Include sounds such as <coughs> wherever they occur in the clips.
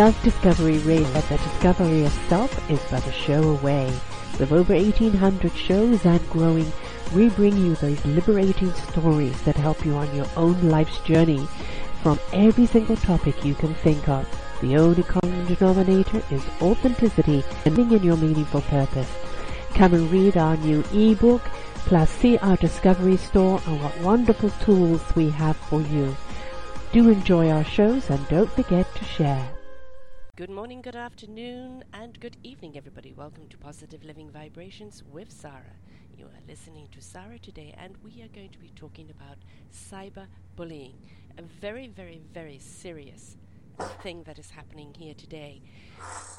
self-discovery radio that the discovery of self is but a show away. With over 1800 shows and growing, we bring you those liberating stories that help you on your own life's journey from every single topic you can think of. The only common denominator is authenticity and living in your meaningful purpose. Come and read our new ebook, plus see our discovery store and what wonderful tools we have for you. Do enjoy our shows and don't forget to share. Good morning, good afternoon, and good evening, everybody. Welcome to Positive Living Vibrations with Sarah. You are listening to Sarah today, and we are going to be talking about cyberbullying, a very, very, very serious thing that is happening here today.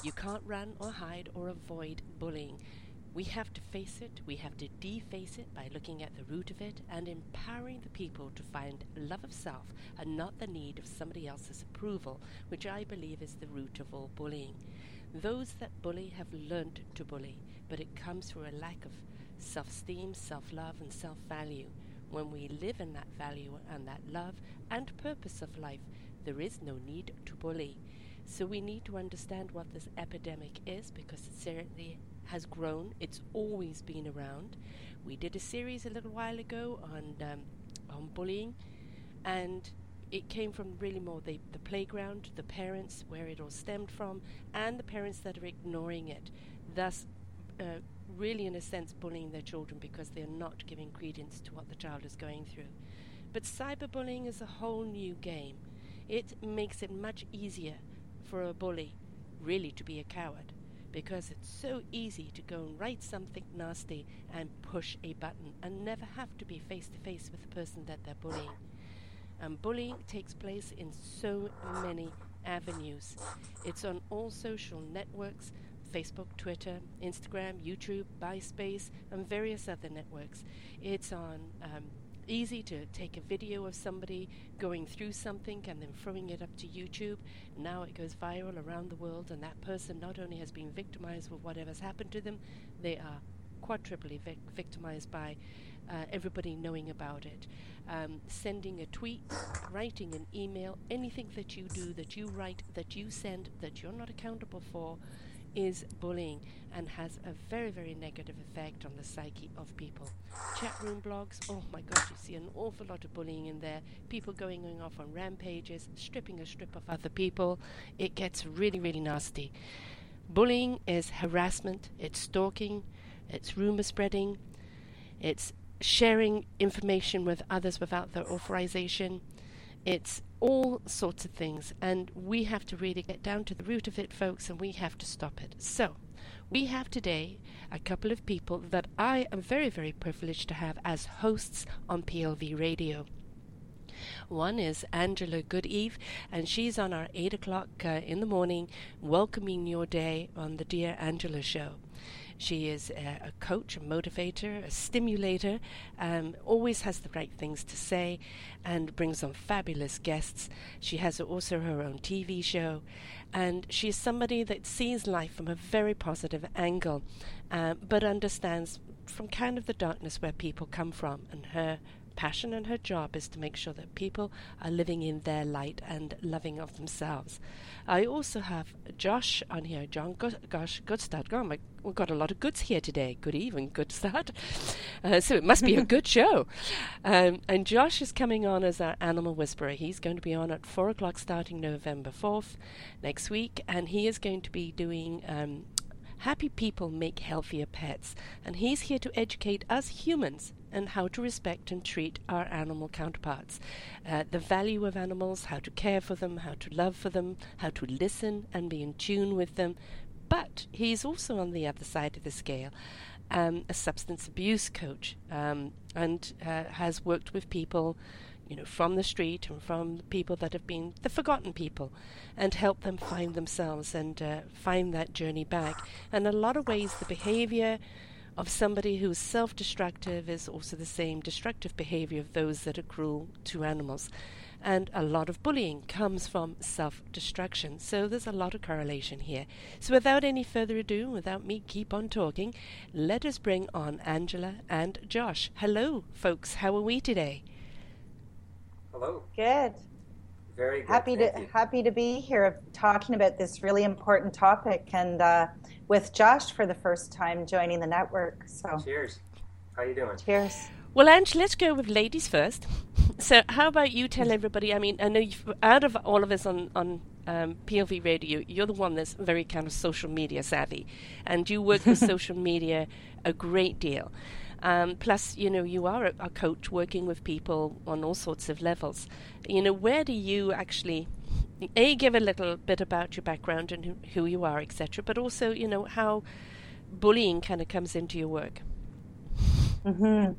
You can't run or hide or avoid bullying. We have to face it, we have to deface it by looking at the root of it and empowering the people to find love of self and not the need of somebody else's approval, which I believe is the root of all bullying. Those that bully have learnt to bully, but it comes through a lack of self esteem, self love, and self value. When we live in that value and that love and purpose of life, there is no need to bully. So we need to understand what this epidemic is because it certainly has grown. It's always been around. We did a series a little while ago on um, on bullying, and it came from really more the, the playground, the parents, where it all stemmed from, and the parents that are ignoring it, thus uh, really, in a sense, bullying their children because they're not giving credence to what the child is going through. But cyberbullying is a whole new game. It makes it much easier for a bully really to be a coward because it's so easy to go and write something nasty and push a button and never have to be face to face with the person that they're bullying. And bullying takes place in so many avenues. It's on all social networks Facebook, Twitter, Instagram, YouTube, MySpace, and various other networks. It's on um, easy to take a video of somebody going through something and then throwing it up to YouTube. Now it goes viral around the world, and that person not only has been victimized with whatever's happened to them, they are quadruply vic- victimized by uh, everybody knowing about it. Um, sending a tweet, writing an email, anything that you do, that you write, that you send, that you're not accountable for is bullying and has a very, very negative effect on the psyche of people. Chat room blogs, oh my god, you see an awful lot of bullying in there. People going off on rampages, stripping a strip of other people. It gets really, really nasty. Bullying is harassment, it's stalking, it's rumor spreading, it's sharing information with others without their authorization. It's all sorts of things, and we have to really get down to the root of it, folks, and we have to stop it. So, we have today a couple of people that I am very, very privileged to have as hosts on PLV Radio. One is Angela Goodeve, and she's on our 8 o'clock uh, in the morning, welcoming your day on the Dear Angela Show. She is a, a coach, a motivator, a stimulator, um, always has the right things to say, and brings on fabulous guests. She has also her own TV show, and she is somebody that sees life from a very positive angle, uh, but understands from kind of the darkness where people come from, and her passion and her job is to make sure that people are living in their light and loving of themselves. I also have Josh on here, John Gosh Goodstad. Oh my, we've got a lot of goods here today. Good evening, Goodstad. <laughs> Uh, so it must be a good show. Um, and Josh is coming on as our animal whisperer. He's going to be on at 4 o'clock starting November 4th next week, and he is going to be doing um, Happy people make healthier pets, and he's here to educate us humans and how to respect and treat our animal counterparts. Uh, the value of animals, how to care for them, how to love for them, how to listen and be in tune with them. But he's also on the other side of the scale. Um, a substance abuse coach um, and uh, has worked with people you know, from the street and from people that have been the forgotten people and help them find themselves and uh, find that journey back. And a lot of ways, the behavior of somebody who's self destructive is also the same destructive behavior of those that are cruel to animals. And a lot of bullying comes from self destruction. So there's a lot of correlation here. So without any further ado, without me keep on talking, let us bring on Angela and Josh. Hello, folks. How are we today? Hello. Good. Very good. Happy Thank to you. happy to be here talking about this really important topic and uh, with Josh for the first time joining the network. So Cheers. How you doing? cheers. Well, Ange, let's go with ladies first. <laughs> So, how about you tell everybody? I mean, I know you've, out of all of us on on um, PLV Radio, you're the one that's very kind of social media savvy, and you work with <laughs> social media a great deal. Um, plus, you know, you are a, a coach working with people on all sorts of levels. You know, where do you actually a give a little bit about your background and who, you are, etc., but also, you know, how bullying kind of comes into your work. hmm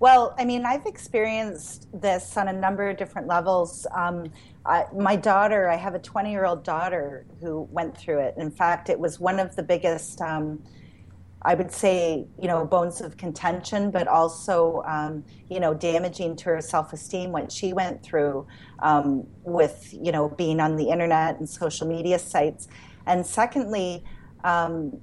Well, I mean, I've experienced this on a number of different levels. Um, I, my daughter, I have a 20 year old daughter who went through it. In fact, it was one of the biggest, um, I would say, you know, bones of contention, but also, um, you know, damaging to her self esteem what she went through um, with, you know, being on the internet and social media sites. And secondly, um,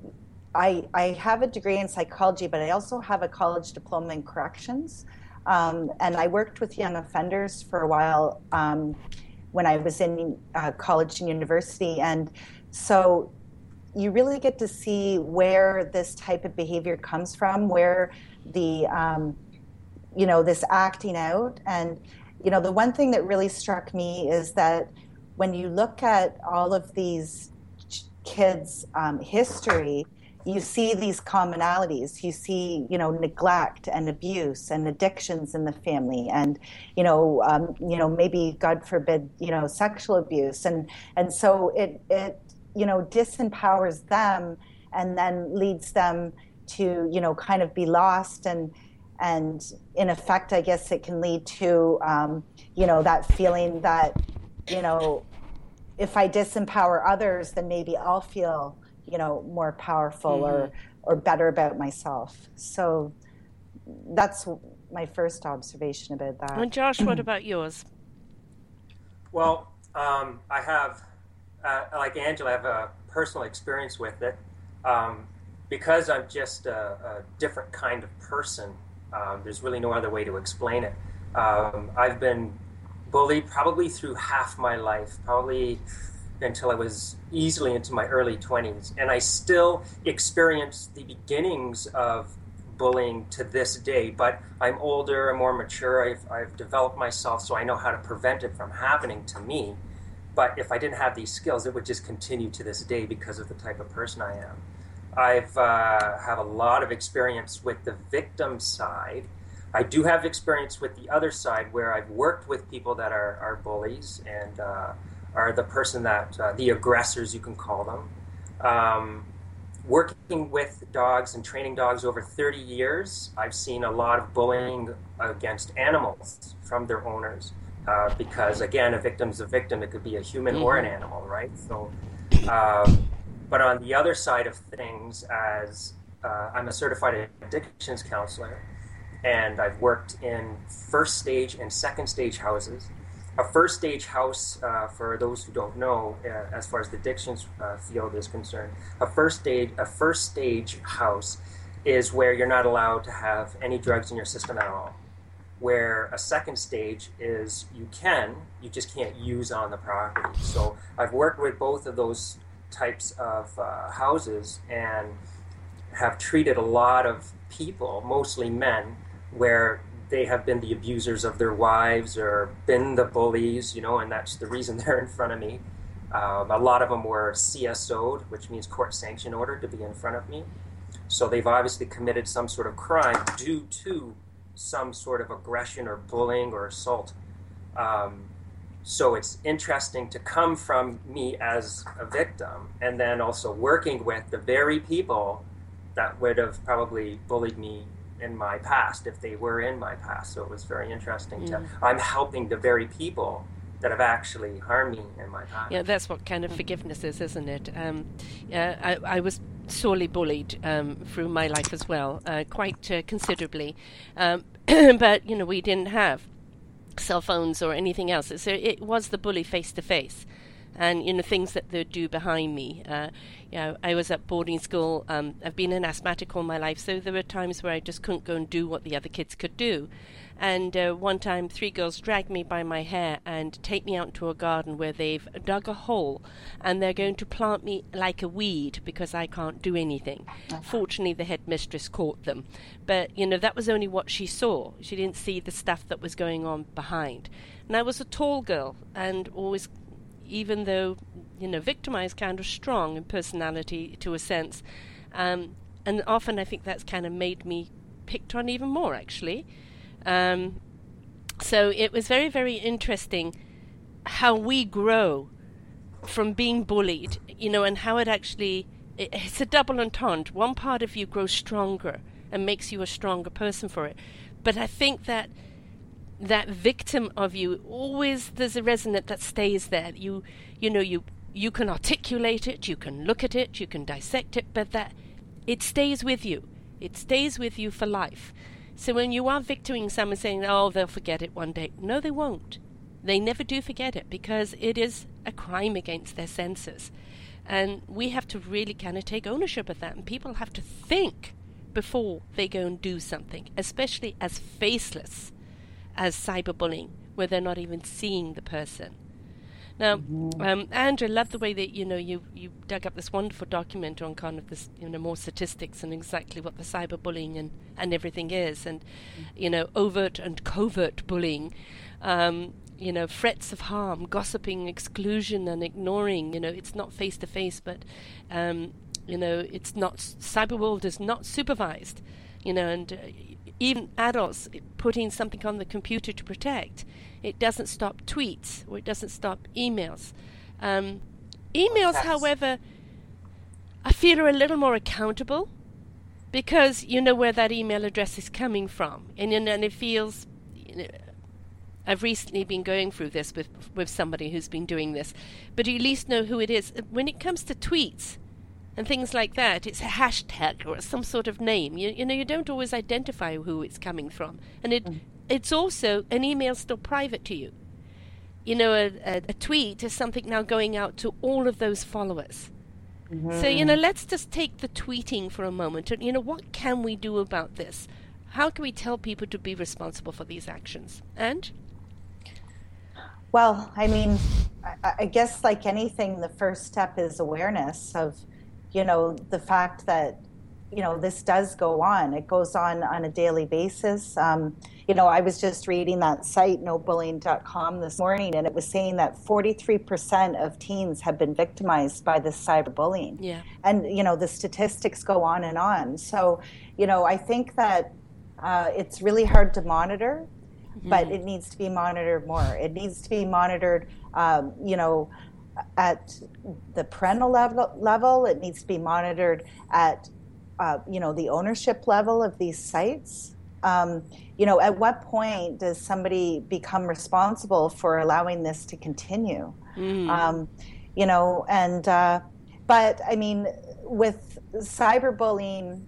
I, I have a degree in psychology, but I also have a college diploma in corrections. Um, and I worked with young offenders for a while um, when I was in uh, college and university. And so you really get to see where this type of behavior comes from, where the, um, you know, this acting out. And, you know, the one thing that really struck me is that when you look at all of these kids' um, history, you see these commonalities you see you know neglect and abuse and addictions in the family and you know um, you know maybe god forbid you know sexual abuse and and so it it you know disempowers them and then leads them to you know kind of be lost and and in effect i guess it can lead to um, you know that feeling that you know if i disempower others then maybe i'll feel you know more powerful mm-hmm. or or better about myself. So that's my first observation about that. And josh what about yours? Well um, i have uh, like angela i have a personal experience with it um, because i'm just a, a, different kind of person um, there's really no other way to explain it um, i've been bullied probably through half my life probably until I was easily into my early 20s. And I still experience the beginnings of bullying to this day, but I'm older, I'm more mature, I've, I've developed myself so I know how to prevent it from happening to me. But if I didn't have these skills, it would just continue to this day because of the type of person I am. I've uh, have a lot of experience with the victim side. I do have experience with the other side where I've worked with people that are, are bullies and uh, are the person that uh, the aggressors you can call them um, working with dogs and training dogs over 30 years i've seen a lot of bullying against animals from their owners uh, because again a victim's a victim it could be a human mm-hmm. or an animal right so um, but on the other side of things as uh, i'm a certified addictions counselor and i've worked in first stage and second stage houses a first stage house, uh, for those who don't know, uh, as far as the addictions uh, field is concerned, a first stage a first stage house is where you're not allowed to have any drugs in your system at all. Where a second stage is you can, you just can't use on the property. So I've worked with both of those types of uh, houses and have treated a lot of people, mostly men, where they have been the abusers of their wives or been the bullies, you know, and that's the reason <laughs> they're in front of me. Um, a lot of them were CSO'd, which means court sanction ordered to be in front of me. So they've obviously committed some sort of crime due to some sort of aggression or bullying or assault. Um, so it's interesting to come from me as a victim and then also working with the very people that would have probably bullied me in my past if they were in my past. So it was very interesting to I'm helping the very people that have actually harmed me in my past. Yeah, that's what kind of forgiveness is, isn't it? Um, uh, I, I, was sorely bullied um, through my life as well, uh, quite uh, considerably. Um, <clears throat> but you know, we didn't have cell phones or anything else, so it was the bully face to face. and you know things that they'd do behind me. Uh, you know, I was at boarding school. Um, I've been an asthmatic all my life, so there were times where I just couldn't go and do what the other kids could do. And uh, one time, three girls drag me by my hair and take me out to a garden where they've dug a hole and they're going to plant me like a weed because I can't do anything. Uh-huh. Fortunately, the headmistress caught them. But, you know, that was only what she saw. She didn't see the stuff that was going on behind. And I was a tall girl and always, even though, you know, victimized, kind of strong in personality to a sense. Um, and often I think that's kind of made me picked on even more, actually. Um, so it was very, very interesting how we grow from being bullied, you know, and how it actually it, it's a double entendre. One part of you grows stronger and makes you a stronger person for it. But I think that that victim of you always there's a resonance that stays there. You you know you you can articulate it, you can look at it, you can dissect it, but that it stays with you. It stays with you for life. So when you are victiming someone saying, oh, they'll forget it one day, no, they won't. They never do forget it because it is a crime against their senses. And we have to really kind of take ownership of that. And people have to think before they go and do something, especially as faceless as cyberbullying, where they're not even seeing the person. Now, mm-hmm. um, Andrew, love the way that you know you, you dug up this wonderful document on kind of this you know more statistics and exactly what the cyberbullying and, and everything is, and mm-hmm. you know overt and covert bullying, um, you know threats of harm, gossiping, exclusion, and ignoring. You know it's not face to face, but um, you know it's not cyber world is not supervised. You know, and uh, even adults putting something on the computer to protect it doesn't stop tweets or it doesn't stop emails. Um, emails, however, I feel are a little more accountable because you know where that email address is coming from, and and it feels. You know, I've recently been going through this with with somebody who's been doing this, but you at least know who it is. When it comes to tweets and things like that, it's a hashtag or some sort of name. You, you know, you don't always identify who it's coming from, and it mm it's also an email still private to you. You know, a, a, a tweet is something now going out to all of those followers. Mm-hmm. So, you know, let's just take the tweeting for a moment. And, you know, what can we do about this? How can we tell people to be responsible for these actions? And? Well, I mean, I, I guess like anything, the first step is awareness of, you know, the fact that you know this does go on. It goes on on a daily basis. Um, you know i was just reading that site nobullying.com this morning and it was saying that 43% of teens have been victimized by this cyberbullying. Yeah. And you know the statistics go on and on. So you know i think that uh, it's really hard to monitor mm-hmm. but it needs to be monitored more. It needs to be monitored um, you know at the parental level, level. It needs to be monitored at uh, you know the ownership level of these sites um, you know at what point does somebody become responsible for allowing this to continue mm. um, you know and uh, but i mean with cyberbullying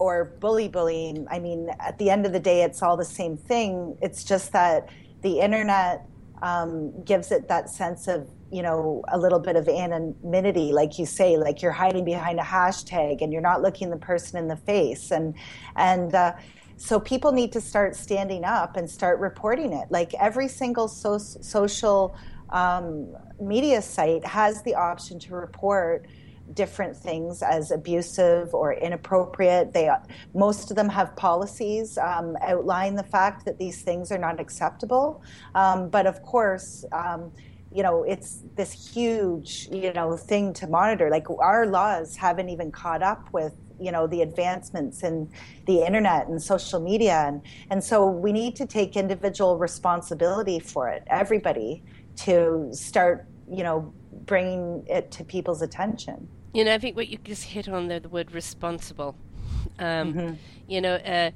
or bully bullying i mean at the end of the day it's all the same thing it's just that the internet um, gives it that sense of you know a little bit of anonymity like you say like you're hiding behind a hashtag and you're not looking the person in the face. And and uh, so people need to start standing up and start reporting it. Like every single so- social um, media site has the option to report different things as abusive or inappropriate. They most of them have policies um, outline the fact that these things are not acceptable. Um, but of course, um, you know it's this huge you know thing to monitor like our laws haven't even caught up with you know the advancements in the internet and social media and and so we need to take individual responsibility for it everybody to start you know bringing it to people's attention you know i think what you just hit on there the word responsible um, mm-hmm. you know uh,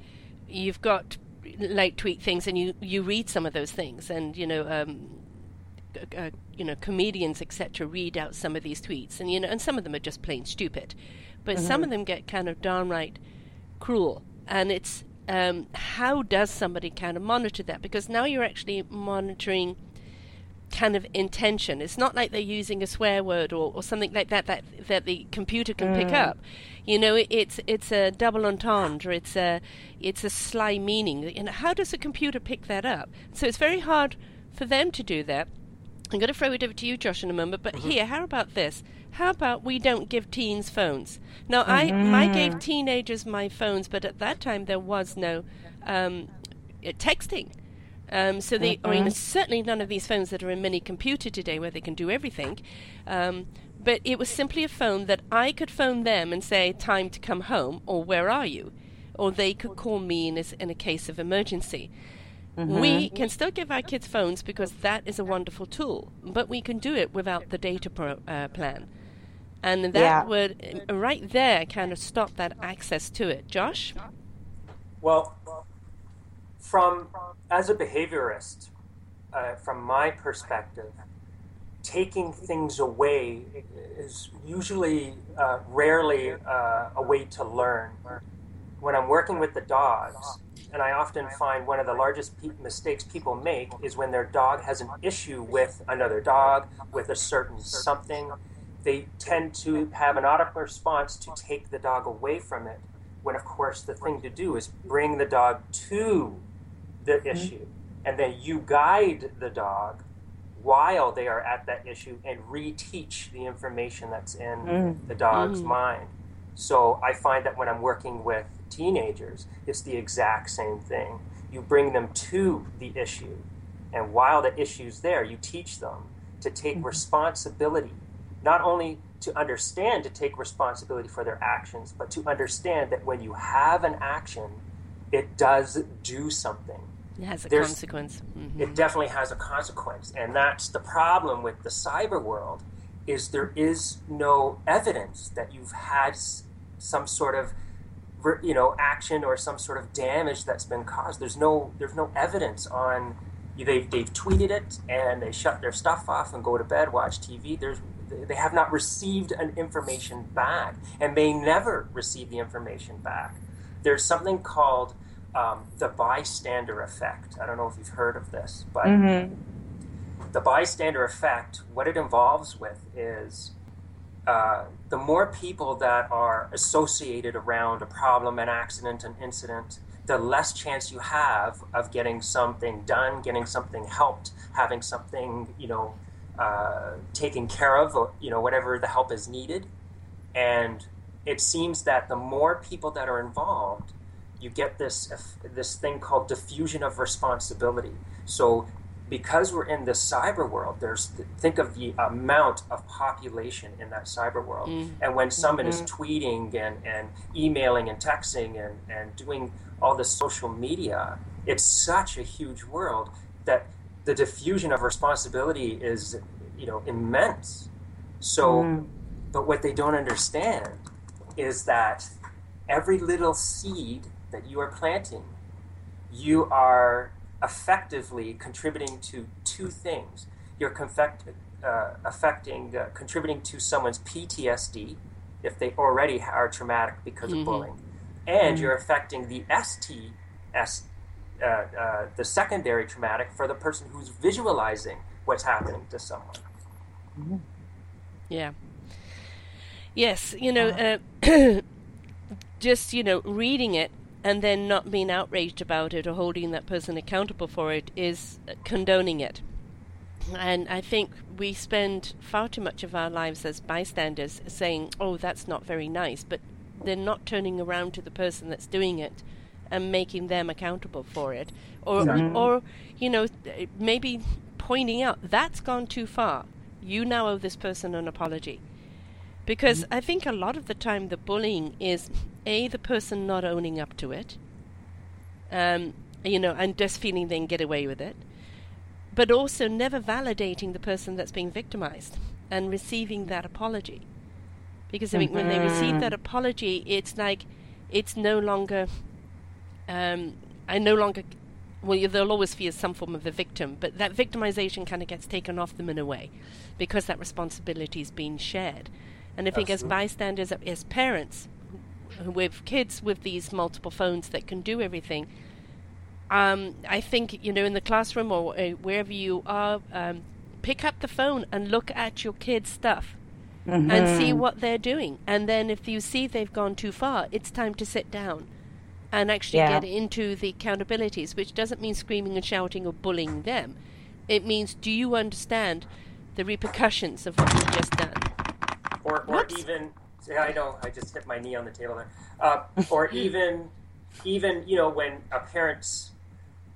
you've got like tweet things and you you read some of those things and you know um, uh, you know, comedians, etc., read out some of these tweets, and you know, and some of them are just plain stupid, but mm-hmm. some of them get kind of downright cruel, and it's um, how does somebody kind of monitor that? Because now you're actually monitoring kind of intention. It's not like they're using a swear word or, or something like that that that the computer can mm. pick up. You know, it, it's it's a double entendre. It's a it's a sly meaning. You know, how does a computer pick that up? So it's very hard for them to do that. I'm going to throw it over to you, Josh, in a moment. But mm-hmm. here, how about this? How about we don't give teens phones? Now, mm-hmm. I I gave teenagers my phones, but at that time there was no um, texting. Um, so they, mm-hmm. I mean, certainly none of these phones that are in mini computer today where they can do everything. Um, but it was simply a phone that I could phone them and say, "Time to come home," or "Where are you?" or they could call me in a, in a case of emergency. Mm-hmm. We can still give our kids phones because that is a wonderful tool, but we can do it without the data pro, uh, plan. And that yeah. would, uh, right there, kind of stop that access to it. Josh? Well, from as a behaviorist, uh, from my perspective, taking things away is usually uh, rarely uh, a way to learn. When I'm working with the dogs, and I often find one of the largest pe- mistakes people make is when their dog has an issue with another dog, with a certain something, they tend to have an automatic response to take the dog away from it. When, of course, the thing to do is bring the dog to the mm-hmm. issue. And then you guide the dog while they are at that issue and reteach the information that's in mm. the dog's mm. mind. So I find that when I'm working with teenagers, it's the exact same thing. You bring them to the issue, and while the issue's there, you teach them to take mm-hmm. responsibility, not only to understand to take responsibility for their actions, but to understand that when you have an action, it does do something. It has a There's, consequence. Mm-hmm. It definitely has a consequence, and that's the problem with the cyber world. Is there is no evidence that you've had some sort of you know action or some sort of damage that's been caused. There's no there's no evidence on they've they've tweeted it and they shut their stuff off and go to bed, watch TV. There's they have not received an information back and may never receive the information back. There's something called um, the bystander effect. I don't know if you've heard of this, but mm-hmm. the bystander effect, what it involves with is uh, the more people that are associated around a problem, an accident, an incident, the less chance you have of getting something done, getting something helped, having something, you know, uh, taken care of, or, you know, whatever the help is needed. And it seems that the more people that are involved, you get this this thing called diffusion of responsibility. So because we're in this cyber world, there's think of the amount of population in that cyber world. Mm. And when someone mm-hmm. is tweeting and, and emailing and texting and, and doing all the social media, it's such a huge world that the diffusion of responsibility is, you know, immense. So, mm. but what they don't understand is that every little seed that you are planting, you are effectively contributing to two things. You're confect, uh, affecting, uh, contributing to someone's PTSD if they already are traumatic because mm-hmm. of bullying, and mm-hmm. you're affecting the ST, S, uh, uh, the secondary traumatic for the person who's visualizing what's happening to someone. Mm-hmm. Yeah. Yes, you know, uh, <clears throat> just you know, reading it and then not being outraged about it or holding that person accountable for it is condoning it. And I think we spend far too much of our lives as bystanders saying, oh, that's not very nice, but they're not turning around to the person that's doing it and making them accountable for it. Or, mm-hmm. or you know, maybe pointing out, that's gone too far. You now owe this person an apology. Because mm-hmm. I think a lot of the time the bullying is a the person not owning up to it, um, you know, and just feeling they can get away with it, but also never validating the person that's being victimized and receiving that apology. Because I mean, mm-hmm. when they receive that mm-hmm. apology, it's like it's no longer. Um, I no longer. Well, they'll always feel some form of a victim, but that victimization kind of gets taken off them in a way, because that responsibility is being shared. And I think Absolutely. as bystanders, as parents, with kids with these multiple phones that can do everything, um, I think you know in the classroom or uh, wherever you are, um, pick up the phone and look at your kids' stuff mm-hmm. and see what they're doing. And then if you see they've gone too far, it's time to sit down and actually yeah. get into the accountabilities, which doesn't mean screaming and shouting or bullying them. It means, do you understand the repercussions of what you've just done? Or, or even, I know, I just hit my knee on the table there. Uh, or <laughs> even, even you know, when a parent's,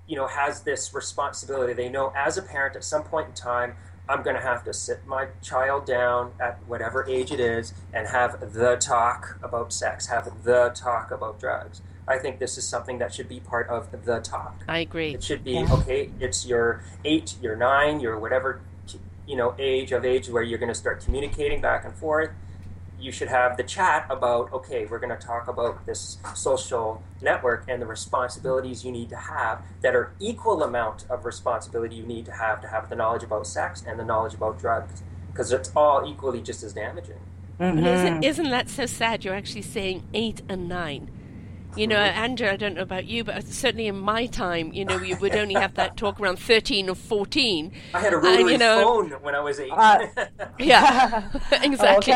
you know, has this responsibility, they know as a parent at some point in time, I'm going to have to sit my child down at whatever age it is and have the talk about sex, have the talk about drugs. I think this is something that should be part of the talk. I agree. It should be yeah. okay. It's your eight, your nine, your whatever, you know, age of age where you're going to start communicating back and forth you should have the chat about okay we're going to talk about this social network and the responsibilities you need to have that are equal amount of responsibility you need to have to have the knowledge about sex and the knowledge about drugs because it's all equally just as damaging. Mm-hmm. isn't, isn't that so sad? You're actually saying eight and nine you know, Andrew, I don't know about you, but certainly in my time, you know, we would only have that <laughs> talk around 13 or 14. I had a rotary you know, phone when I was eight. Uh, <laughs> yeah, <laughs> exactly.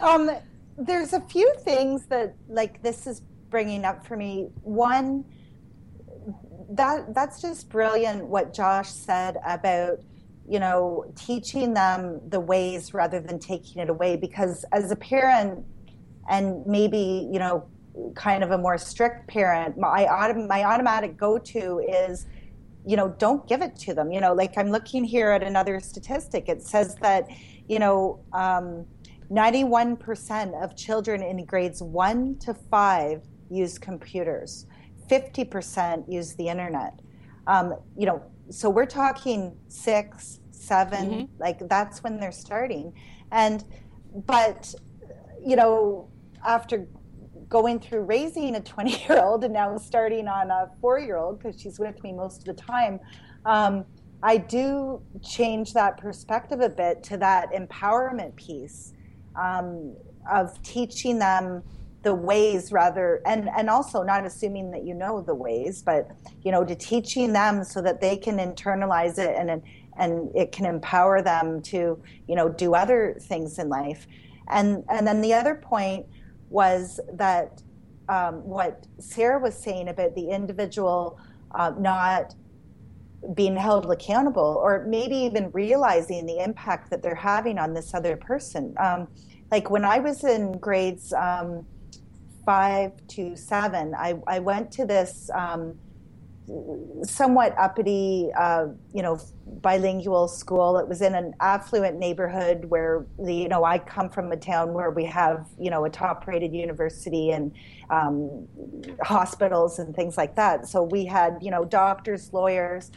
um, there's a few things that, like, this is bringing up for me. One, that that's just brilliant what Josh said about you know teaching them the ways rather than taking it away because as a parent and maybe you know kind of a more strict parent, my autom- my automatic go to is, you know, don't give it to them. You know, like I'm looking here at another statistic. It says that, you know, um, 91% of children in grades one to five use computers. 50% use the internet. Um, you know, so we're talking six, 7 mm-hmm. like that's when they're starting. And, but, you know, after going through raising a 20 year old and now starting on a four year old because she's with me most of the time, um, I do change that perspective a bit to that empowerment piece um, of teaching them the ways rather and and also not assuming that you know the ways but you know to teaching them so that they can internalize it and and it can empower them to you know do other things in life. And and then the other point was that um, what Sarah was saying about the individual uh, not being held accountable or maybe even realizing the impact that they're having on this other person. Um, like when I was in grades um, five to seven, I, I went to this um, somewhat uppity, uh, you know, bilingual school. It was in an affluent neighborhood where the, you know, I come from a town where we have, you know, a top-rated university and um, hospitals and things like that. So we had, you know, doctors, lawyers.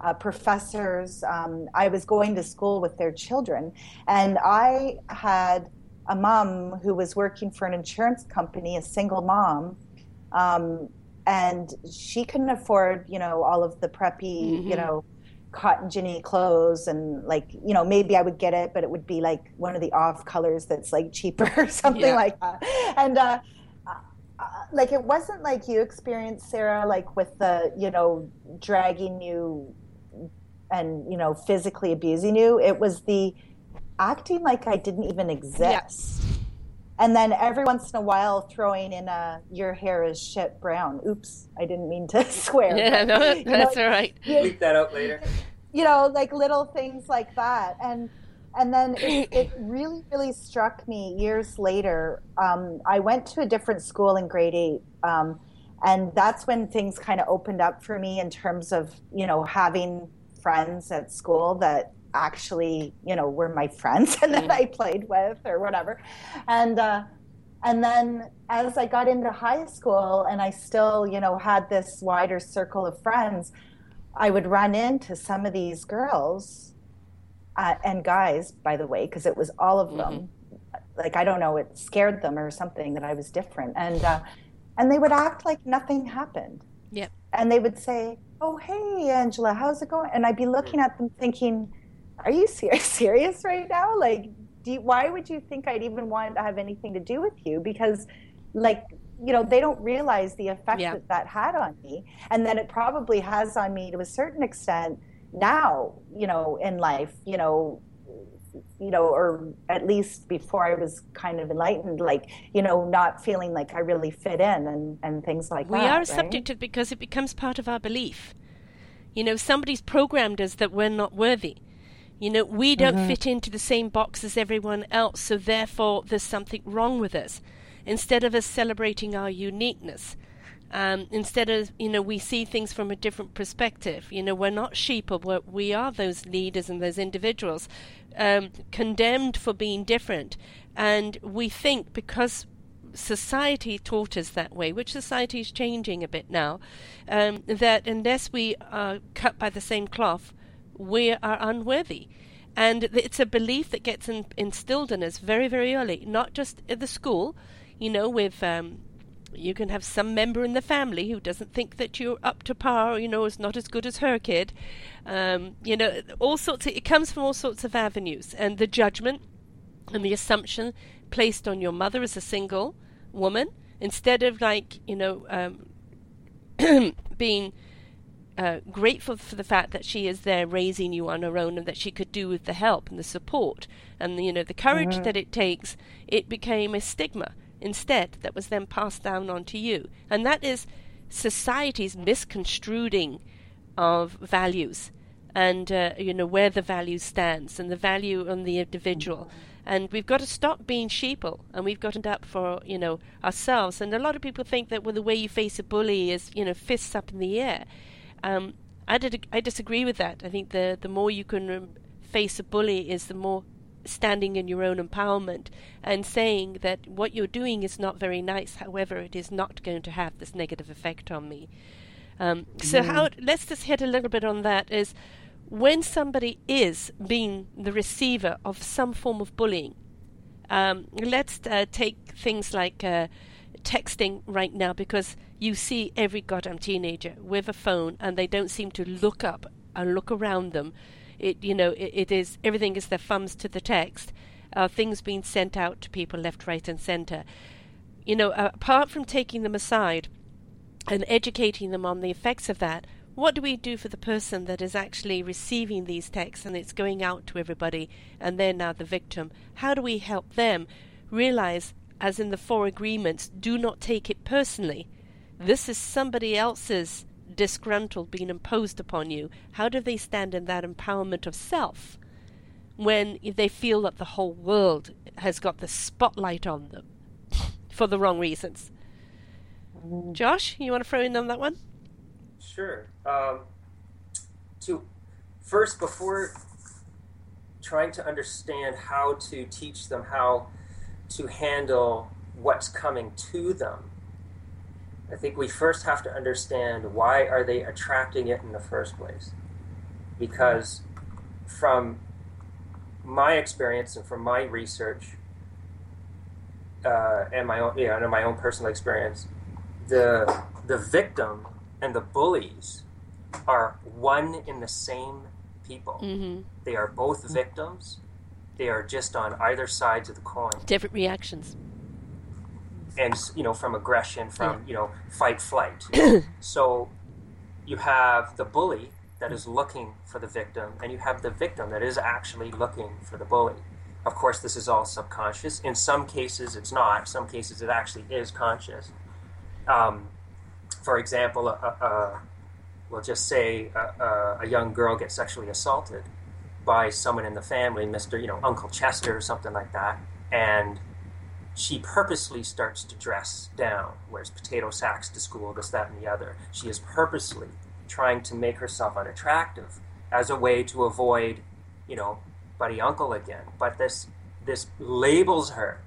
Uh, professors. Um, I was going to school with their children, and I had a mom who was working for an insurance company, a single mom, um, and she couldn't afford you know all of the preppy mm-hmm. you know cotton ginny clothes and like you know maybe i would get it but it would be like one of the off colors that's like cheaper <laughs> or something yeah. like that and uh, uh, like it wasn't like you experienced sarah like with the you know dragging you and you know physically abusing you it was the acting like i didn't even exist yeah and then every once in a while throwing in a your hair is shit brown. Oops i didn't mean to <laughs> swear yeah but, no, <laughs> that's know, all right bleep that out later. you know like little things like that. And and then it, <laughs> it really really struck me years later um, i went to a different school in grade eight um, and that's when things kind of opened up for me in terms of you know having friends at school that actually, you know, were my friends and <laughs> that I played with or whatever. And uh, and then as I got into high school and I still, you know, had this wider circle of friends, I would run into some of these girls uh, and guys, by the way, because it was all of them. Mm-hmm. Like I don't know, it scared them or something that I was different, and uh, and they would act like nothing happened. Yep. And they would say, "Oh, hey, Angela, how's it going?" And I'd be looking at them thinking, are you <laughs> serious right now? Like, you, why would you think I'd even want to have anything to do with you? Because, like, you know, they don't realize the effect yeah. that that had on me, and that it probably has on me to a certain extent. now, you know, in life, you know, you know, or at least before I was kind of enlightened, like, you know, not feeling like I really fit in and, and things like we that. We are right? subject to it because it becomes part of our belief. You know, somebody's programmed us that we're not worthy. You know, we don't mm-hmm. fit into the same box as everyone else, so therefore there's something wrong with us. Instead of us celebrating our uniqueness, um, instead of, you know, we see things from a different perspective. You know, we're not sheep, we're, we are those leaders and those individuals um, condemned for being different. And we think because society taught us that way, which society is changing a bit now, um, that unless we are cut by the same cloth, we are unworthy. And it's a belief that gets in, instilled in us very, very early, not just at the school, you know, with um, you can have some member in the family who doesn't think that you're up to par, you know, is not as good as her kid. Um, you know, all sorts. Of, it comes from all sorts of avenues, and the judgment and the assumption placed on your mother as a single woman instead of like you know um, <clears throat> being uh, grateful for the fact that she is there raising you on her own and that she could do with the help and the support and you know the courage mm-hmm. that it takes. It became a stigma instead that was then passed down onto you. And that is society's misconstruing of values and uh, you know where the value stands and the value on the individual and we've got to stop being sheeple and we've got to stand up for you know ourselves and a lot of people think that well the way you face a bully is you know fists up in the air um, I, did, I disagree with that I think the the more you can um, face a bully is the more standing in your own empowerment and saying that what you're doing is not very nice. However, it is not going to have this negative effect on me. Um, so, how let's just hit a little bit on that. Is when somebody is being the receiver of some form of bullying. Um, let's uh, take things like uh, texting right now because you see every goddamn teenager with a phone and they don't seem to look up and look around them it you know it, it is everything is their thumbs to the text. Uh, things being sent out to people left, right, and centre. You know, uh, apart from taking them aside and educating them on the effects of that, what do we do for the person that is actually receiving these texts and it's going out to everybody and they're now the victim? How do we help them realize, as in the four agreements, do not take it personally? This is somebody else's disgruntled being imposed upon you, how do they stand in that empowerment of self when they feel that the whole world has got the spotlight on them <laughs> for the wrong reasons? Josh, you want to throw in on that one? Sure. Um, to first, before trying to understand how to teach them how to handle what's coming to them I think we first have to understand why are they attracting it in the first place. Because from my experience and from my research uh, and my own, yeah, and my own personal experience, the the victim and the bullies are one in the same people. Mm-hmm. They are both victims. They are just on either sides of the coin. Different reactions. And you know from aggression from you know fight flight. <clears throat> So you have the bully that is looking for the victim and you have the victim that is actually looking for the bully. Of course this is all subconscious. In some cases it's not. Some cases it actually is conscious. Um, for example we'll just say a, a young girl gets sexually assaulted by someone in the family mr you know uncle chester or something like that and she purposely starts to dress down, wears potato sacks to school, this, that, and the other. She is purposely trying to make herself unattractive as a way to avoid, you know, buddy uncle again. But this this labels her.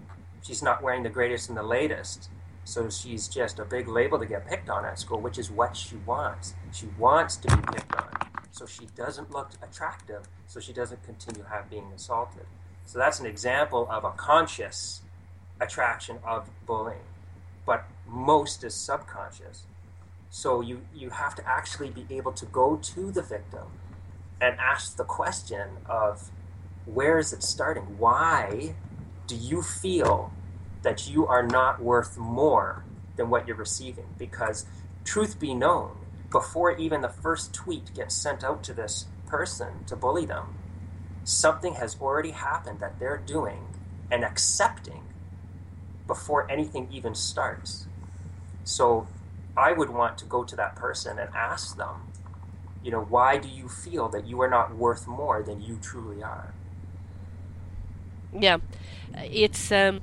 She's not wearing the greatest and the latest. So she's just a big label to get picked on at school, which is what she wants. She wants to be picked on. So she doesn't look attractive, so she doesn't continue have being assaulted. So that's an example of a conscious attraction of bullying, but most is subconscious. So you, you have to actually be able to go to the victim and ask the question of where is it starting? Why do you feel that you are not worth more than what you're receiving? Because truth be known, before even the first tweet gets sent out to this person to bully them, something has already happened that they're doing and accepting before anything even starts. So I would want to go to that person and ask them, you know, why do you feel that you are not worth more than you truly are? Yeah, it's um,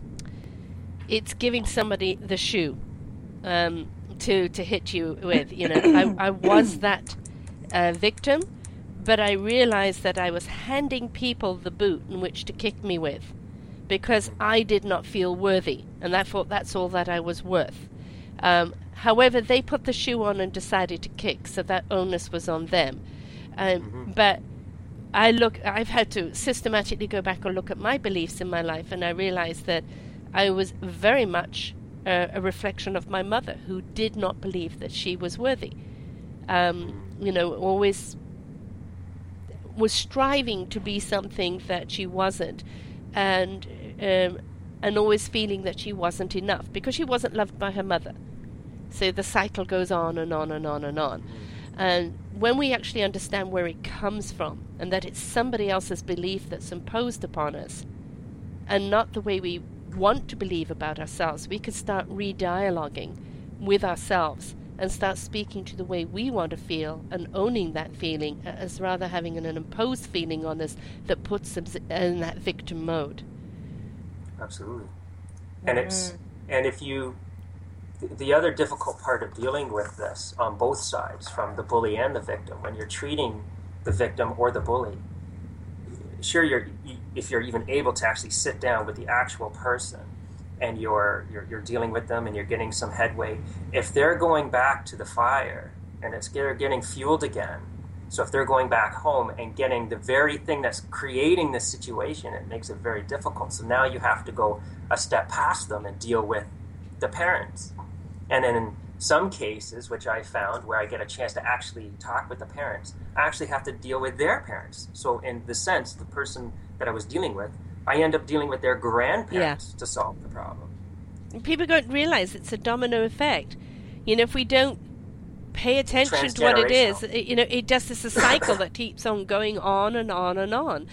it's giving somebody the shoe um, to to hit you with. You know, I, I was <coughs> that uh, victim, but I realized that I was handing people the boot in which to kick me with, because I did not feel worthy, and I thought that's all that I was worth. Um, however, they put the shoe on and decided to kick, so that onus was on them. Um, mm-hmm. But I look, I've had to systematically go back and look at my beliefs in my life, and I realized that I was very much a, a reflection of my mother, who did not believe that she was worthy. Um, you know, always was striving to be something that she wasn't, and um, and always feeling that she wasn't enough because she wasn't loved by her mother. So the cycle goes on and on and on and on. And when we actually understand where it comes from and that it's somebody else's belief that's imposed upon us and not the way we want to believe about ourselves, we could start re dialoguing with ourselves and start speaking to the way we want to feel and owning that feeling as rather having an imposed feeling on us that puts us in that victim mode. Absolutely. And mm-hmm. it's and if you the other difficult part of dealing with this on both sides, from the bully and the victim, when you're treating the victim or the bully, sure, you're, if you're even able to actually sit down with the actual person and you're, you're, you're dealing with them and you're getting some headway, if they're going back to the fire and it's they're getting fueled again, so if they're going back home and getting the very thing that's creating this situation, it makes it very difficult. So now you have to go a step past them and deal with the parents and then in some cases, which I found where I get a chance to actually talk with the parents, I actually have to deal with their parents. So, in the sense, the person that I was dealing with, I end up dealing with their grandparents yeah. to solve the problem. People don't realize it's a domino effect. You know, if we don't pay attention to what it is, you know, it just is a cycle that keeps on going on and on and on.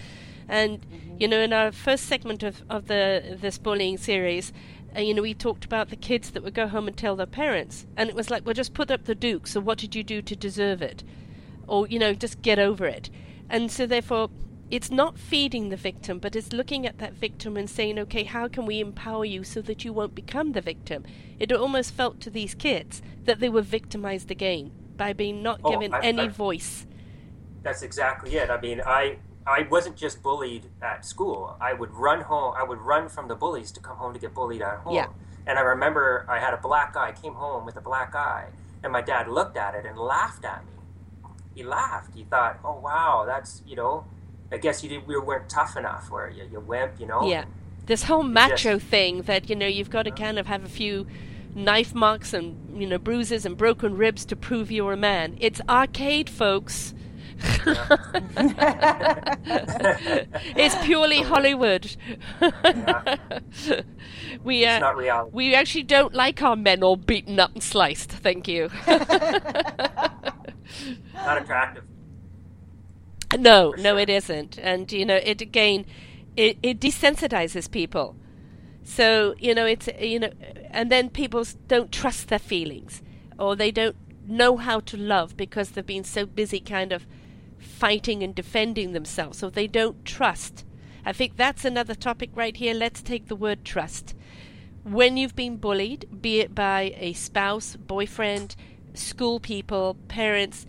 And mm-hmm. you know, in our first segment of, of the this bullying series, and you know, we talked about the kids that would go home and tell their parents, and it was like, well, just put up the duke. So what did you do to deserve it? Or you know, just get over it. And so therefore, it's not feeding the victim, but it's looking at that victim and saying, okay, how can we empower you so that you won't become the victim? It almost felt to these kids that they were victimized again by being not oh, given I, any I, voice. That's exactly it. I mean, I I wasn't just bullied at school. I would run home. I would run from the bullies to come home to get bullied at home. Yeah. And I remember I had a black guy came home with a black eye, and my dad looked at it and laughed at me. He laughed. He thought, "Oh wow, that's you know, I guess you did, we weren't tough enough, or you, you wimp, you know." Yeah. This whole macho just, thing that you know you've got to kind of have a few knife marks and you know bruises and broken ribs to prove you're a man. It's arcade, folks. <laughs> it's purely <laughs> Hollywood. <laughs> we uh, we actually don't like our men all beaten up and sliced. Thank you. Not attractive. <laughs> No, sure. no, it isn't. And you know, it again, it, it desensitizes people. So you know, it's you know, and then people don't trust their feelings, or they don't know how to love because they've been so busy, kind of fighting and defending themselves, so they don't trust. I think that's another topic right here. Let's take the word trust. When you've been bullied, be it by a spouse, boyfriend, school people, parents,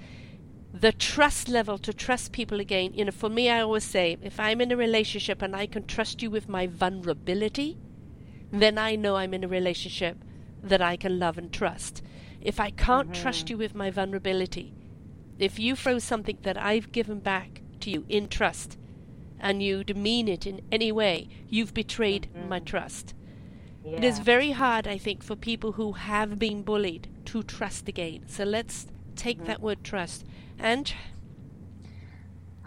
the trust level to trust people again, you know, for me, I always say, if I'm in a relationship and I can trust you with my vulnerability, then I know I'm in a relationship that I can love and trust. If I can't mm-hmm. trust you with my vulnerability, if you throw something that I've given back to you in trust and you demean it in any way, you've betrayed mm-hmm. my trust. Yeah. It is very hard, I think, for people who have been bullied to trust again. So let's take mm-hmm. that word trust. And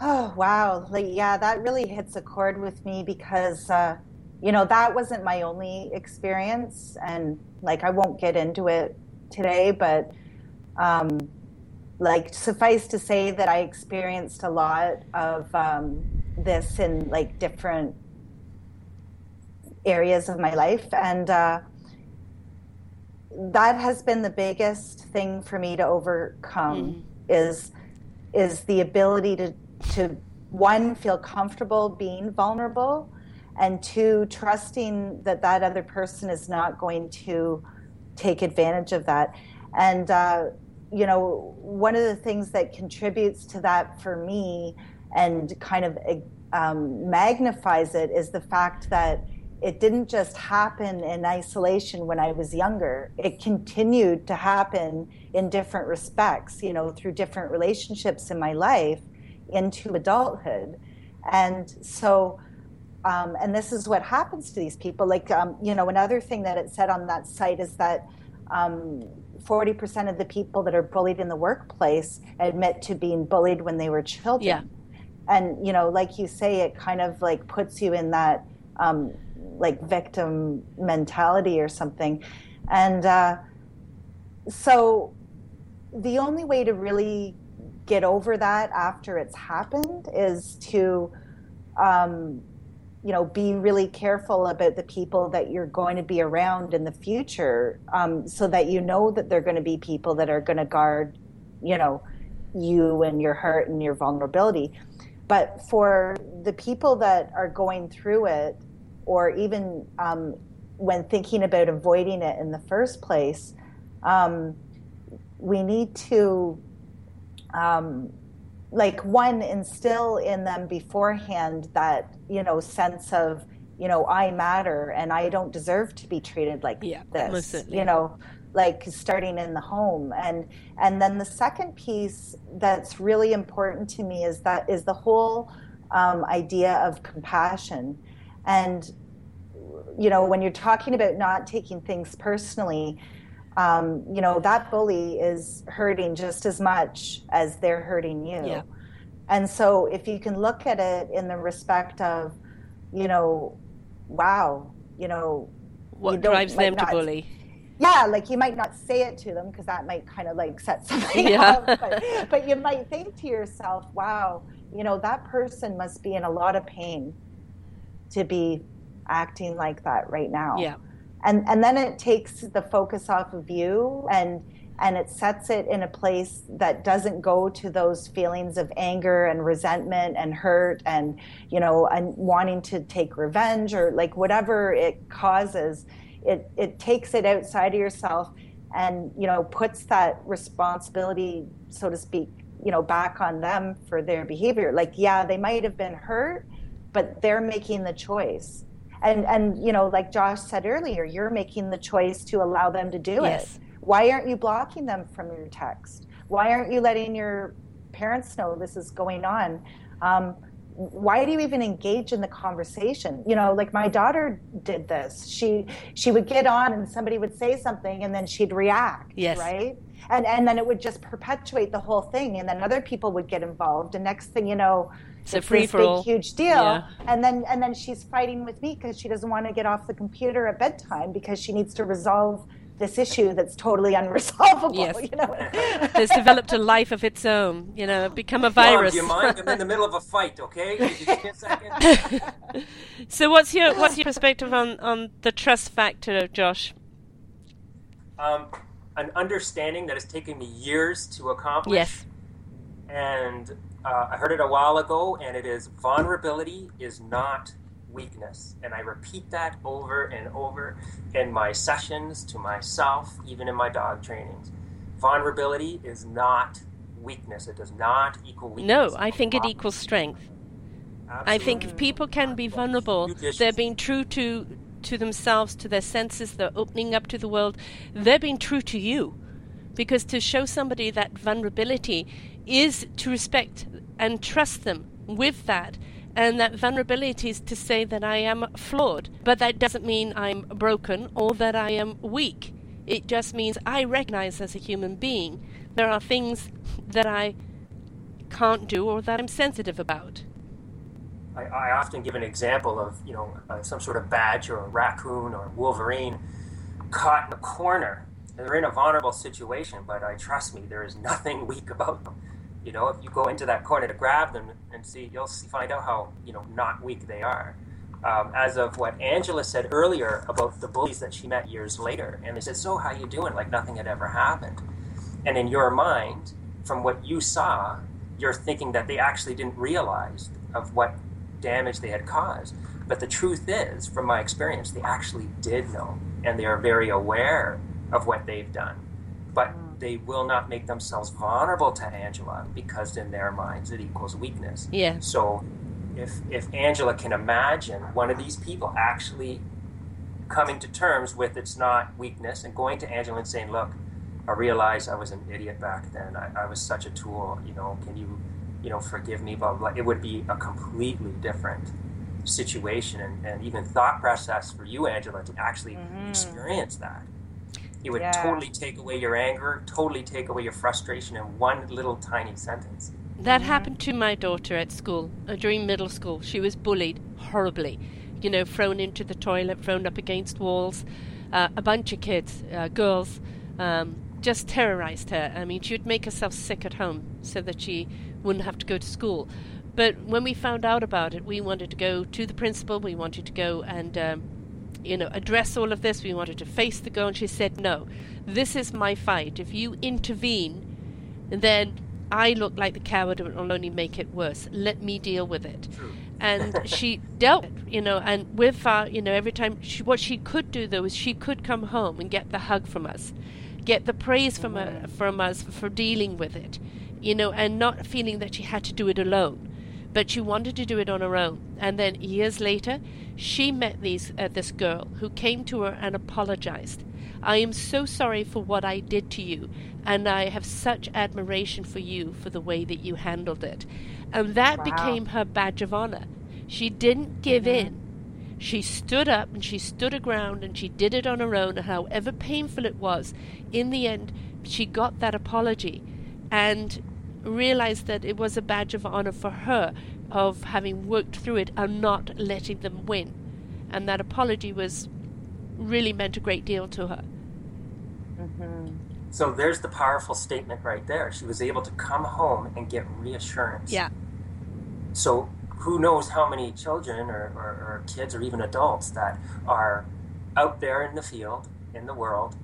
Oh wow! Like, yeah, that really hits a chord with me because uh, you know that wasn't my only experience, and like I won't get into it today, but um, like suffice to say that I experienced a lot of um, this in like different areas of my life, and uh, that has been the biggest thing for me to overcome. Mm. Is is the ability to to one feel comfortable being vulnerable, and two trusting that that other person is not going to take advantage of that, and. Uh, you know, one of the things that contributes to that for me and kind of um, magnifies it is the fact that it didn't just happen in isolation when I was younger. It continued to happen in different respects, you know, through different relationships in my life into adulthood. And so, um, and this is what happens to these people. Like, um, you know, another thing that it said on that site is that um, 40% of the people that are bullied in the workplace admit to being bullied when they were children. Yeah. And, you know, like you say, it kind of like puts you in that um, like victim mentality or something. And uh, so the only way to really get over that after it's happened is to um, you know be really careful about the people that you're going to be around in the future um, so that you know that they're going to be people that are going to guard you know you and your hurt and your vulnerability but for the people that are going through it or even um, when thinking about avoiding it in the first place um, we need to um, like one instill in them beforehand that you know sense of you know I matter and I don't deserve to be treated like yeah, this. You know, like starting in the home and and then the second piece that's really important to me is that is the whole um, idea of compassion and you know when you're talking about not taking things personally um, you know that bully is hurting just as much as they're hurting you yeah. and so if you can look at it in the respect of you know wow you know what drives them not, to bully yeah like you might not say it to them because that might kind of like set something yeah. up but, <laughs> but you might think to yourself wow you know that person must be in a lot of pain to be acting like that right now. Yeah. And and then it takes the focus off of you and and it sets it in a place that doesn't go to those feelings of anger and resentment and hurt and you know and wanting to take revenge or like whatever it causes it it takes it outside of yourself and you know puts that responsibility so to speak you know back on them for their behavior. Like yeah they might have been hurt but they're making the choice. And and you know like josh said earlier you're making the choice to allow them to do yes. it why aren't you blocking them from your text? Why aren't you letting your parents know this is going on? Um, why do you even engage in the conversation? You know like my daughter did this. She she would get on and somebody would say something and then she'd react yes. right? And and then it would just perpetuate the whole thing. And then other people would get involved. And next thing you know it's, it's a free for all. huge deal yeah. and then and then she's fighting with me because she doesn't want to get off the computer at bedtime because she needs to resolve this issue that's totally <laughs> unresolvable. Yes. You know? <laughs> it's developed a life of its own. You know, become a virus. Mom, do you mind? I'm in the middle of a fight. Okay, <laughs> so, what's your what's your perspective on on the trust factor, Josh? Um, an understanding that has taken me years to accomplish. Yes. And uh, I heard it a while ago, and it is vulnerability is not weakness. And I repeat that over and over in my sessions to myself, even in my dog trainings. Vulnerability is not weakness. It does not equal weakness. No, I think it equals strength. Absolutely. I think if people can be vulnerable, they're being true to to themselves, to their senses, they're opening up to the world, they're being true to you. Because to show somebody that vulnerability is to respect and trust them with that. And that vulnerability is to say that I am flawed, but that doesn't mean I'm broken or that I am weak. It just means I recognize as a human being there are things that I can't do or that I'm sensitive about. I, I often give an example of, you know, uh, some sort of badge or a raccoon or Wolverine caught in a corner they're in a vulnerable situation, but I trust me, there is nothing <laughs> weak about them. You know, if you go into that corner to grab them and see, you'll see, find out how you know not weak they are. Um, as of what Angela said earlier about the bullies that she met years later, and they said, "So how you doing?" Like nothing had ever happened. And in your mind, from what you saw, you're thinking that they actually didn't realize of what damage they had caused. But the truth is, from my experience, they actually did know, and they are very aware of what they've done. But they will not make themselves vulnerable to Angela because in their minds it equals weakness. Yeah. So if if Angela can imagine one of these people actually coming to terms with it's not weakness and going to Angela and saying, Look, I realized I was an idiot back then. I, I was such a tool, you know, can you you know, forgive me, blah, blah, it would be a completely different situation and, and even thought process for you, Angela, to actually mm-hmm. experience that. It would yeah. totally take away your anger, totally take away your frustration in one little tiny sentence. That mm-hmm. happened to my daughter at school uh, during middle school. She was bullied horribly, you know, thrown into the toilet, thrown up against walls. Uh, a bunch of kids, uh, girls, um, just terrorized her. I mean, she would make herself sick at home so that she wouldn't have to go to school. But when we found out about it, we wanted to go to the principal. We wanted to go and, um, you know, address all of this. We wanted to face the girl, and she said, "No, this is my fight. If you intervene, then I look like the coward and will only make it worse. Let me deal with it." and <laughs> she dealt, you know, and with uh, you know, every time she, what she could do though is she could come home and get the hug from us, get the praise from uh, from us for dealing with it you know, and not feeling that she had to do it alone. But she wanted to do it on her own. And then years later, she met these, uh, this girl who came to her and apologized. I am so sorry for what I did to you, and I have such admiration for you for the way that you handled it. And that wow. became her badge of honor. She didn't give mm-hmm. in. She stood up and she stood her ground and she did it on her own, and however painful it was, in the end, she got that apology. And realized that it was a badge of honor for her of having worked through it and not letting them win. And that apology was really meant a great deal to her. Mm-hmm. So there's the powerful statement right there. She was able to come home and get reassurance. Yeah. So who knows how many children or, or, or kids or even adults that are out there in the field, in the world,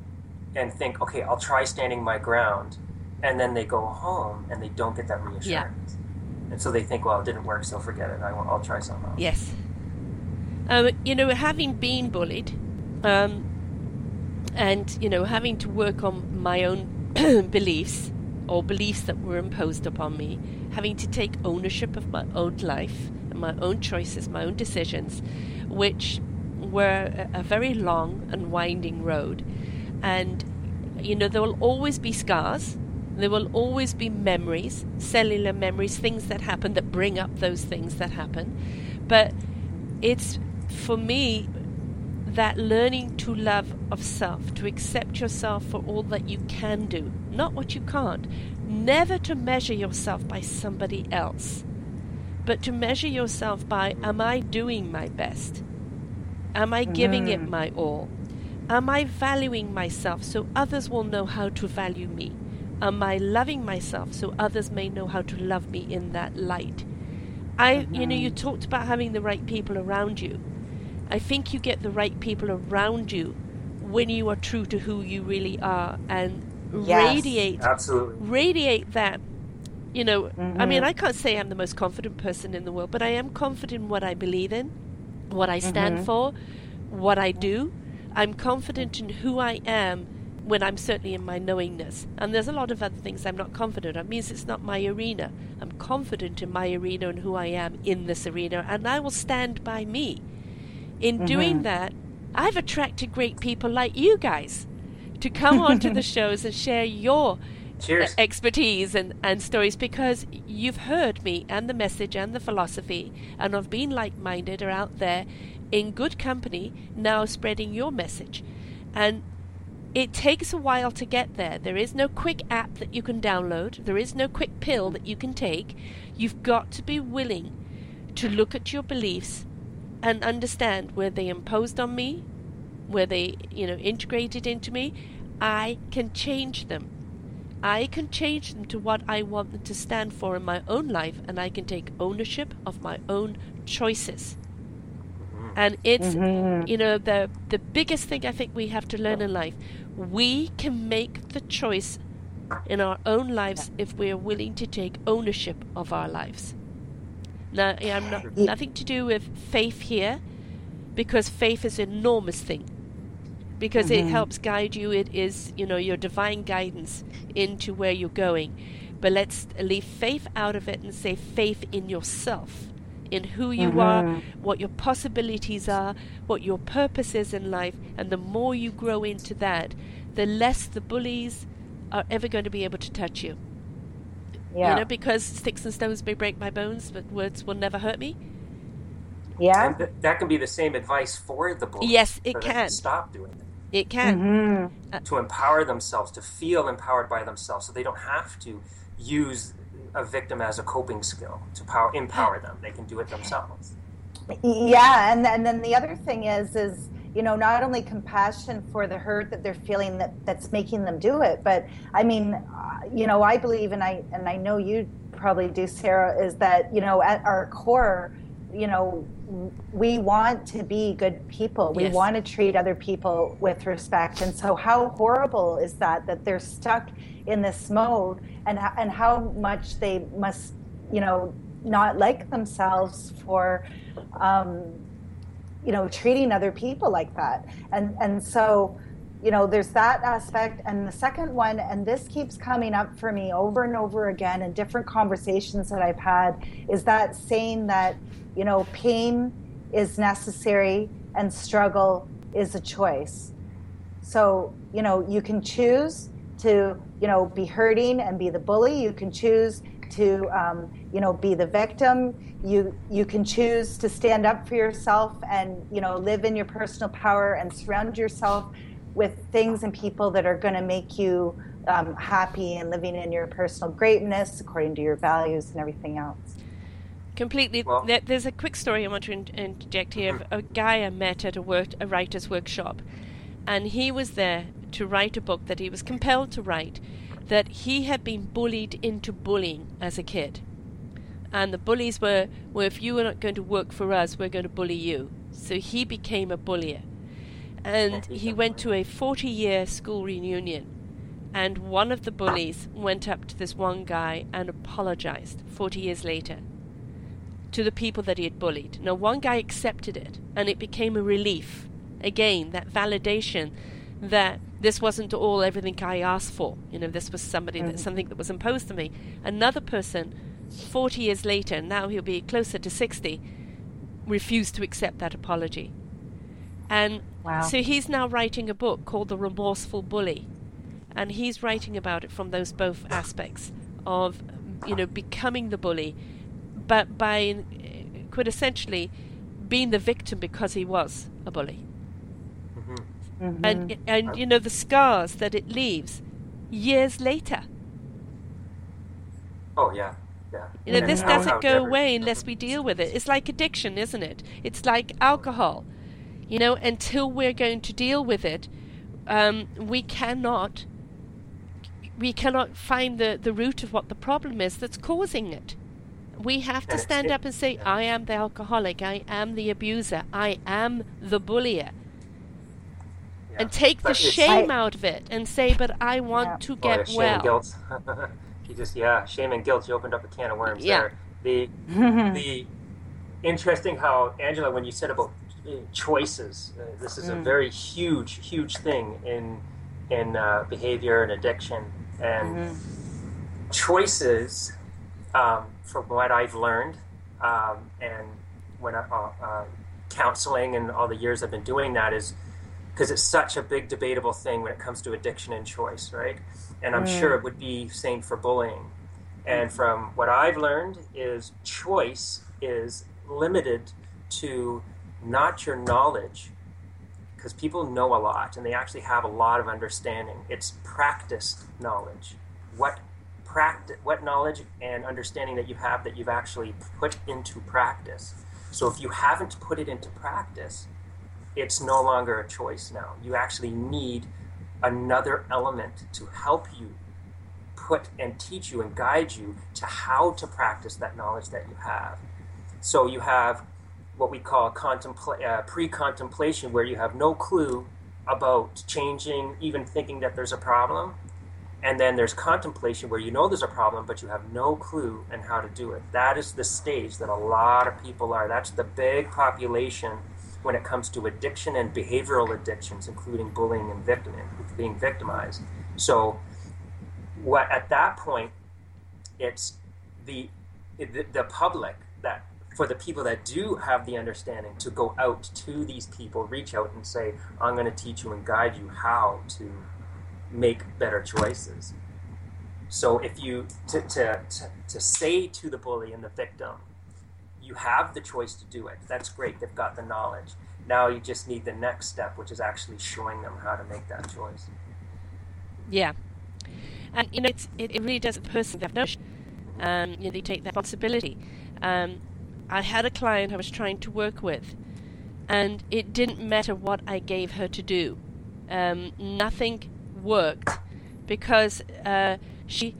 and think, okay, I'll try standing my ground and then they go home and they don't get that reassurance. Yeah. And so they think, well, it didn't work, so forget it. I will, try something else. Yes. Um, you know, having been bullied, um, and you know, having to work on my own <clears throat> beliefs or beliefs that were imposed upon me, having to take ownership of my own life and my own choices, my own decisions, which were a, a very long and winding road. And you know, there will always be scars there will always be memories, cellular memories, things that happen that bring up those things that happen. But it's, for me, that learning to love of self, to accept yourself for all that you can do, not what you can't. Never to measure yourself by somebody else, but to measure yourself by am I doing my best? Am I giving mm-hmm. it my all? Am I valuing myself so others will know how to value me? Am I loving myself so others may know how to love me in that light? I, mm-hmm. you know, you mm-hmm. talked about having the right people around you. I think you get the right people around you when you are true to who you really are and yes, radiate, absolutely, radiate that. You know, mm-hmm. I mean, I can't say I'm the most confident person in the world, but I am confident in what I believe in, what I stand mm-hmm. for, what I do. I'm confident in who I am when I'm certainly in my knowingness. And there's a lot of other things I'm not confident of. It means it's not my arena. I'm confident in my arena and who I am in this arena, and I will stand by me. In mm-hmm. doing that, I've attracted great people like you guys to come <laughs> onto the shows and share your uh, expertise and, and stories because you've heard me and the message and the philosophy and have been like minded are out there in good company now spreading your message. And it takes a while to get there. There is no quick app that you can download, there is no quick pill that you can take. You've got to be willing to look at your beliefs and understand where they imposed on me, where they, you know, integrated into me, I can change them. I can change them to what I want them to stand for in my own life, and I can take ownership of my own choices. And it's, mm-hmm. you know, the the biggest thing I think we have to learn in life. We can make the choice in our own lives if we are willing to take ownership of our lives. Now, I'm not, nothing to do with faith here, because faith is an enormous thing. Because mm-hmm. it helps guide you. It is, you know, your divine guidance into where you're going. But let's leave faith out of it and say faith in yourself, in who you mm-hmm. are, what your possibilities are, what your purpose is in life. And the more you grow into that, the less the bullies are ever going to be able to touch you. Yeah. You know, because sticks and stones may break my bones, but words will never hurt me. Yeah. Th- that can be the same advice for the bullies. Yes, it can. Stop doing it. It can. Mm-hmm. Uh, to empower themselves, to feel empowered by themselves, so they don't have to use a victim as a coping skill to power, empower them. They can do it themselves. Yeah, and and then the other thing is is you know not only compassion for the hurt that they're feeling that that's making them do it but i mean uh, you know i believe and i and i know you probably do sarah is that you know at our core you know we want to be good people. We yes. want to treat other people with respect. And so how horrible is that that they're stuck in this mode and and how much they must you know not like themselves for um, you know treating other people like that. And and so you know there's that aspect and the second one and this keeps coming up for me over and over again in different conversations that i've had is that saying that you know pain is necessary and struggle is a choice. So you know you can choose to you know be hurting and be the bully. You can choose to um, you know be the victim. You you can choose to stand up for yourself and you know live in your personal power and surround yourself with things and people that are going to make you um, happy and living in your personal greatness according to your values and everything else completely well, there's a quick story i want to interject here of a guy i met at a, work, a writer's workshop and he was there to write a book that he was compelled to write that he had been bullied into bullying as a kid. And the bullies were, well, if you are not going to work for us, we're going to bully you. So he became a bullier. And he went to a 40 year school reunion. And one of the bullies went up to this one guy and apologized 40 years later to the people that he had bullied. Now, one guy accepted it, and it became a relief. Again, that validation that this wasn't all everything I asked for. You know, this was somebody mm-hmm. that something that was imposed on me. Another person, forty years later, now he'll be closer to sixty, refused to accept that apology. And wow. so he's now writing a book called The Remorseful Bully. And he's writing about it from those both aspects of, you know, becoming the bully, but by quintessentially being the victim because he was a bully. Mm-hmm. And and you know the scars that it leaves years later. Oh yeah. Yeah. You know, this doesn't go away unless we deal with it. It's like addiction, isn't it? It's like alcohol. You know, until we're going to deal with it, um, we cannot we cannot find the, the root of what the problem is that's causing it. We have to stand up and say, I am the alcoholic, I am the abuser, I am the bullier and take but the shame I, out of it and say, "But I want yeah. to get oh, well." And guilt. <laughs> you just yeah, shame and guilt. You opened up a can of worms yeah. there. The <laughs> the interesting how Angela, when you said about choices, uh, this is mm. a very huge, huge thing in in uh, behavior and addiction and mm-hmm. choices. Um, from what I've learned, um, and when I, uh, uh, counseling and all the years I've been doing that is because it's such a big debatable thing when it comes to addiction and choice, right? And I'm mm. sure it would be same for bullying. And from what I've learned is choice is limited to not your knowledge because people know a lot and they actually have a lot of understanding. It's practiced knowledge. What practice what knowledge and understanding that you have that you've actually put into practice. So if you haven't put it into practice, it's no longer a choice now. You actually need another element to help you put and teach you and guide you to how to practice that knowledge that you have. So you have what we call contempla- uh, pre-contemplation, where you have no clue about changing, even thinking that there's a problem. And then there's contemplation, where you know there's a problem, but you have no clue and how to do it. That is the stage that a lot of people are. That's the big population when it comes to addiction and behavioral addictions, including bullying and victim, being victimized. So, what at that point, it's the the, the public that for the people that do have the understanding to go out to these people, reach out and say, I'm going to teach you and guide you how to make better choices. So if you, to, to, to, to say to the bully and the victim, you have the choice to do it. That's great. They've got the knowledge. Now you just need the next step, which is actually showing them how to make that choice. Yeah. And, you know, it, it really does a person have no, um, you know, they take that responsibility. Um, I had a client I was trying to work with, and it didn't matter what I gave her to do. Um, nothing worked because uh, she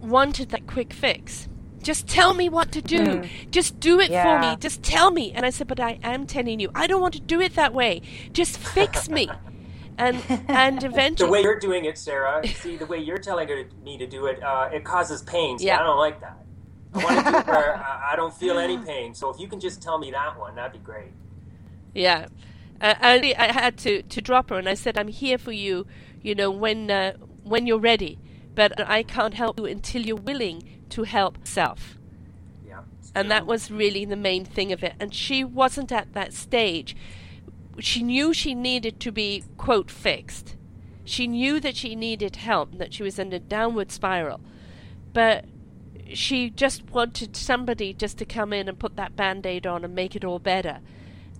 wanted that quick fix. Just tell me what to do. Mm. Just do it yeah. for me. Just tell me. And I said, but I am telling you, I don't want to do it that way. Just fix <laughs> me. and and eventually, the way you're doing it, Sarah. See, the way you're telling me to do it, uh, it causes pain. See, yeah. I don't like that. I want to do where I don't feel any pain. So if you can just tell me that one, that'd be great. Yeah. Uh, I, I had to, to drop her, and I said, "I'm here for you. You know, when uh, when you're ready, but I can't help you until you're willing to help self." Yeah, and that was really the main thing of it. And she wasn't at that stage. She knew she needed to be quote fixed. She knew that she needed help, that she was in a downward spiral, but she just wanted somebody just to come in and put that band aid on and make it all better.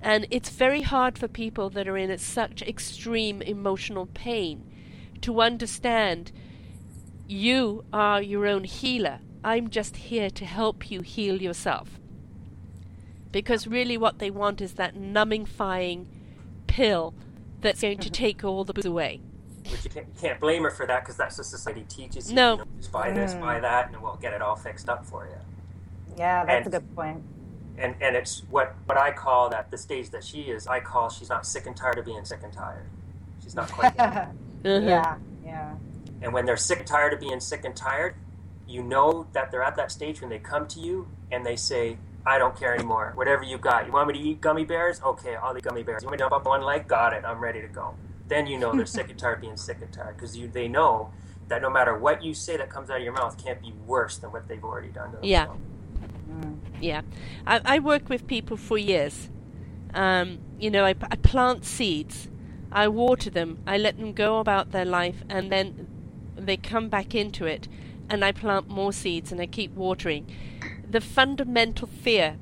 And it's very hard for people that are in such extreme emotional pain to understand you are your own healer. I'm just here to help you heal yourself. Because really, what they want is that numbing fying pill that's going to mm-hmm. take all the booze away which you can't, you can't blame her for that because that's what society teaches you. No. You know, just buy this, mm. buy that, and we'll get it all fixed up for you. Yeah, that's and, a good point. And and it's what what I call that the stage that she is. I call she's not sick and tired of being sick and tired. She's not quite. <laughs> yeah, yeah. And when they're sick and tired of being sick and tired, you know that they're at that stage when they come to you and they say, I don't care anymore. Whatever you got. You want me to eat gummy bears? Okay, I'll eat gummy bears. You want me to jump up one leg? Got it. I'm ready to go then you know they're sick and tired of being sick and tired because they know that no matter what you say that comes out of your mouth can't be worse than what they've already done to Yeah. Mm. Yeah. I, I work with people for years. Um, you know, I, I plant seeds, I water them, I let them go about their life, and then they come back into it, and I plant more seeds and I keep watering. The fundamental fear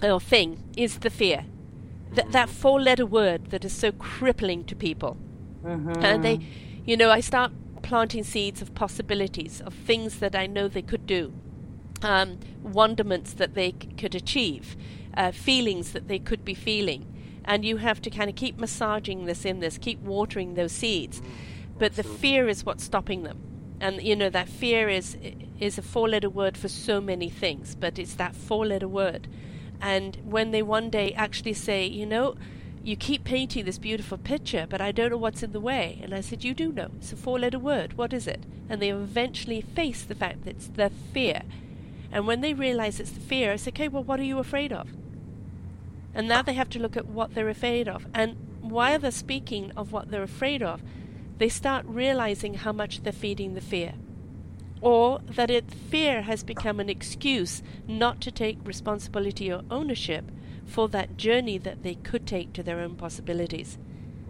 or thing is the fear. Th- that four letter word that is so crippling to people. Mm-hmm. And they, you know, I start planting seeds of possibilities, of things that I know they could do, um, wonderments that they c- could achieve, uh, feelings that they could be feeling. And you have to kind of keep massaging this in this, keep watering those seeds. Mm, but the fear is what's stopping them. And you know that fear is is a four letter word for so many things, but it's that four letter word and when they one day actually say, you know, you keep painting this beautiful picture, but I don't know what's in the way. And I said, You do know. It's a four letter word. What is it? And they eventually face the fact that it's the fear. And when they realize it's the fear, I say, Okay, well, what are you afraid of? And now they have to look at what they're afraid of. And while they're speaking of what they're afraid of, they start realizing how much they're feeding the fear or that it, fear has become an excuse not to take responsibility or ownership for that journey that they could take to their own possibilities.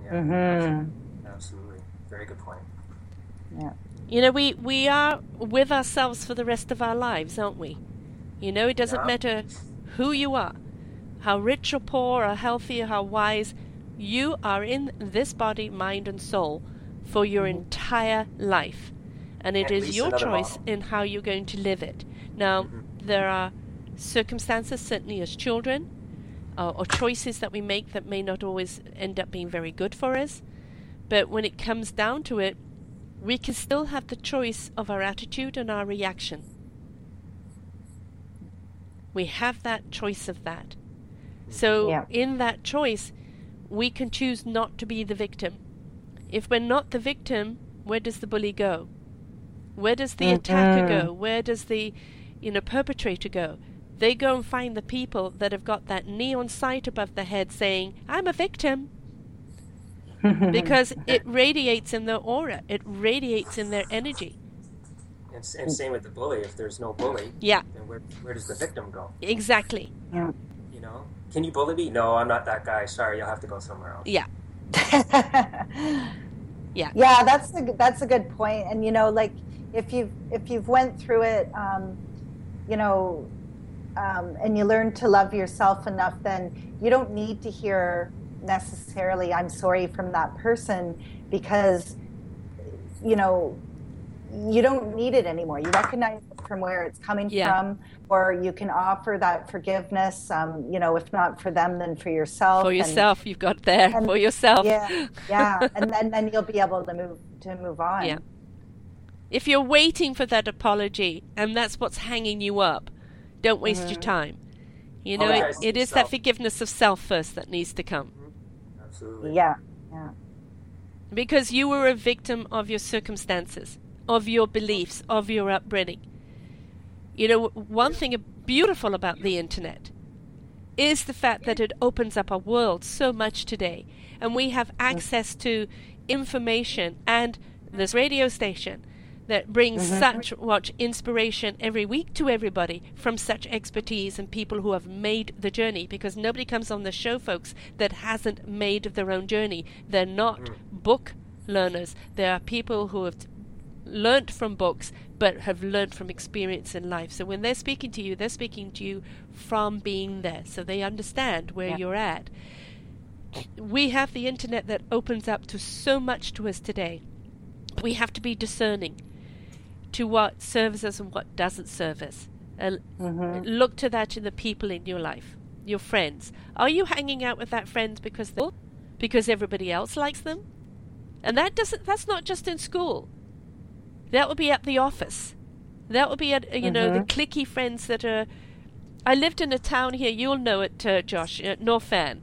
Yeah, mm-hmm. absolutely. Very good point. Yeah. You know, we, we are with ourselves for the rest of our lives, aren't we? You know, it doesn't yeah. matter who you are, how rich or poor, or healthy or how wise, you are in this body, mind, and soul for your mm-hmm. entire life and it At is your choice model. in how you're going to live it. Now, mm-hmm. there are circumstances, certainly as children, uh, or choices that we make that may not always end up being very good for us. But when it comes down to it, we can still have the choice of our attitude and our reaction. We have that choice of that. So, Yeah. in that choice, we can choose not to be the victim. If we're not the victim, where does the bully go? Where does the attacker Mhm. go? Where does the you know perpetrator go? They go and find the people that have got that neon sight above their head saying, "I'm a victim." <laughs> because it radiates in their aura, it radiates in their energy. And, s- and same with the bully. If there's no bully, Yeah, then where, where does the victim go? exactly. yeah. You know, can you bully me? No, I'm not that guy. Sorry, you'll have to go somewhere else. Yeah, <laughs> Yeah. Yeah, that's a that's a good point. And you know, like if you've if you've went through it, um, you know, um, and you learn to love yourself enough, then you don't need to hear necessarily "I'm sorry" from that person because you know you don't need it anymore. You recognize from where it's coming Yeah. from, or you can offer that forgiveness. Um, you know, if not for them, then for yourself. for And- yourself, you've got there and- for yourself. yeah, yeah, <laughs> and then then you'll be able to move to move on. Yeah. If you're waiting for that apology and that's what's hanging you up, don't waste your uh-huh. time. You know, it, Apologize to it is that forgiveness of self first that needs to come. Mm-hmm. Absolutely. yeah, yeah. Because you were a victim of your circumstances, of your beliefs, of your upbringing. You know, one thing beautiful about the internet is the fact that it opens up our world so much today. And we have mm. access to information and this radio station that brings mm-hmm. such much inspiration every week to everybody from such expertise and people who have made the journey because nobody comes on the show folks that hasn't made their own journey. They're not mm. book learners. They are people who have learnt from books but have learnt from experience in life. So when they're speaking to you they're speaking to you from being there. So they understand where Yeah. you're at. We have the internet that opens up to so much to us today. We have to be discerning to what serves us and what doesn't serve us. Uh, Look to that in the people in your life, your friends. Are you hanging out with that friends because they because everybody else likes them? And that doesn't. That's not just in school. That would be at the office. That would be at you know the cliquey friends that are. I lived in a town here. You'll know it, uh, Josh, uh, Norfan.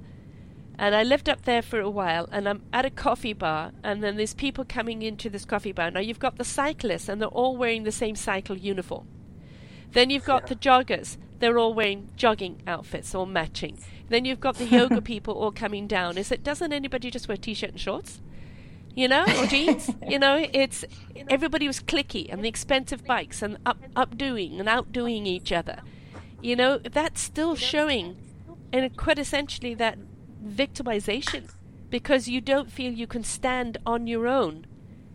And I lived up there for a while, and I'm at a coffee bar, and then there's people coming into this coffee bar. Now you've got the cyclists, and they're all wearing the same cycle uniform. Then you've got the joggers; they're all wearing jogging outfits, all matching. Then you've got the <laughs> yoga people all coming down. Is it? Doesn't anybody just wear t-shirt and shorts? You know, or jeans? you know, it's everybody was cliquey, and the expensive bikes, and up updoing and outdoing each other. You know, that's still showing, and quintessentially that victimization because you don't feel you can stand on your own.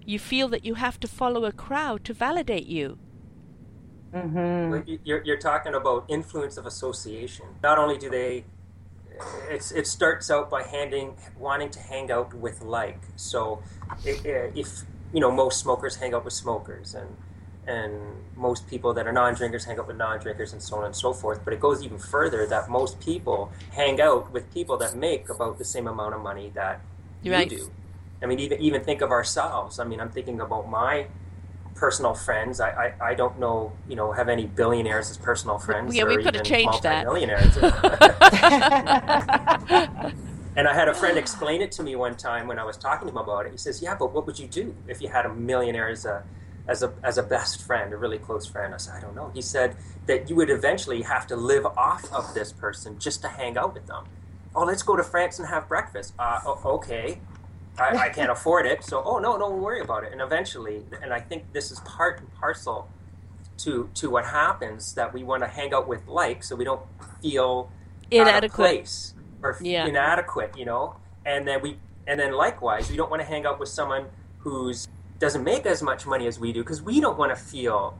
You feel that you have to follow a crowd to validate you. Mm-hmm. Well, you- You're, you're talking about influence of association. Not only do they, it's, it starts out by handing, wanting to hang out with like. So, if, if you know, most smokers hang out with smokers, and and most people that are non-drinkers hang out with non-drinkers, and so on and so forth. But it goes even further that most people hang out with people that make about the same amount of money that Right. you do. I mean, even even think of ourselves. I mean, I'm thinking about my personal friends. I, I, I don't know, you know, have any billionaires as personal friends. yeah, or we've got to even change that. <laughs> and I had a friend explain it to me one time when I was talking to him about it. He says, "Yeah, but what would you do if you had a millionaire as a as a as a best friend, a really close friend?" I said, "I don't know." He said that you would eventually have to live off of this person just to hang out with them. Oh, let's go to France and have breakfast. Uh, okay. I, I can't <laughs> afford it, so oh no, don't worry about it. And eventually, and I think this is part and parcel to to what happens that we want to hang out with like, so we don't feel Inadequate. or Yeah. inadequate, you know. And then we and then likewise, we don't want to hang out with someone who's doesn't make as much money as we do because we don't want to feel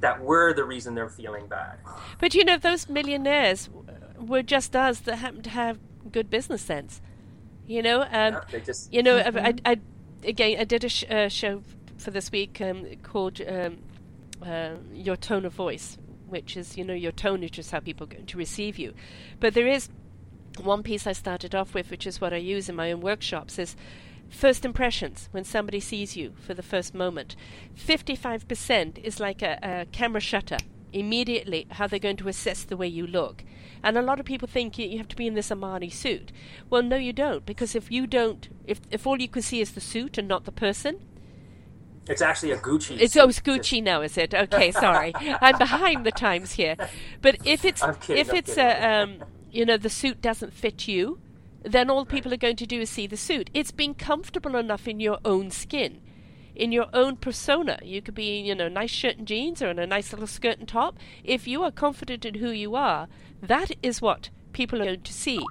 that we're the reason they're feeling bad. But you know, those millionaires were just us that happened to have good business sense. You know, um, Yeah, they just you know, I, I, I again, I did a sh- uh, show for this week um, called um, uh, "Your Tone of Voice," which is, you know, your tone is just how people are going to receive you. But there is one piece I started off with, which is what I use in my own workshops, is first impressions when somebody sees you for the first moment. 55% is like a, a camera shutter immediately how they're going to assess the way you look. And a lot of people think you have to be in this Armani suit. Well, no, you don't, because if you don't, if if all you can see is the suit and not the person, it's actually a Gucci. It's oh, it's Gucci now, is it? Okay, sorry, <laughs> I'm behind the times here. But if it's kidding, if I'm it's kidding. a um, you know the suit doesn't fit you, then all people are going to do is see the suit. It's being comfortable enough in your own skin, in your own persona. You could be you know nice shirt and jeans or in a nice little skirt and top. If you are confident in who you are, that is what people are going to see.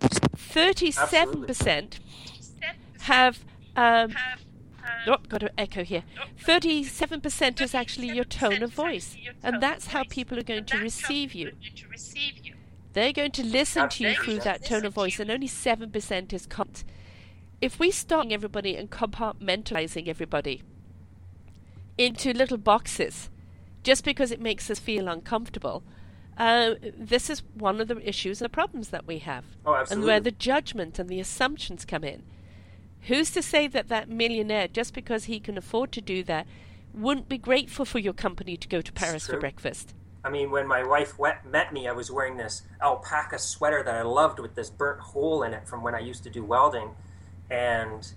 Thirty-seven percent have. Um, Oh, got an echo here. 37% is actually your tone of voice. And that's how people are going to receive you. They're going to listen to you through that tone of voice, and only 7% is cont. If we start everybody and compartmentalizing everybody into little boxes, just because it makes us feel uncomfortable, uh, this is one of the issues and the problems that we have. Oh, And where the judgment and the assumptions come in. Who's to say that that millionaire, just because he can afford to do that, wouldn't be grateful for your company to go to Paris for breakfast? I mean, when my wife wet, met me, I was wearing this alpaca sweater that I loved with this burnt hole in it from when I used to do welding. And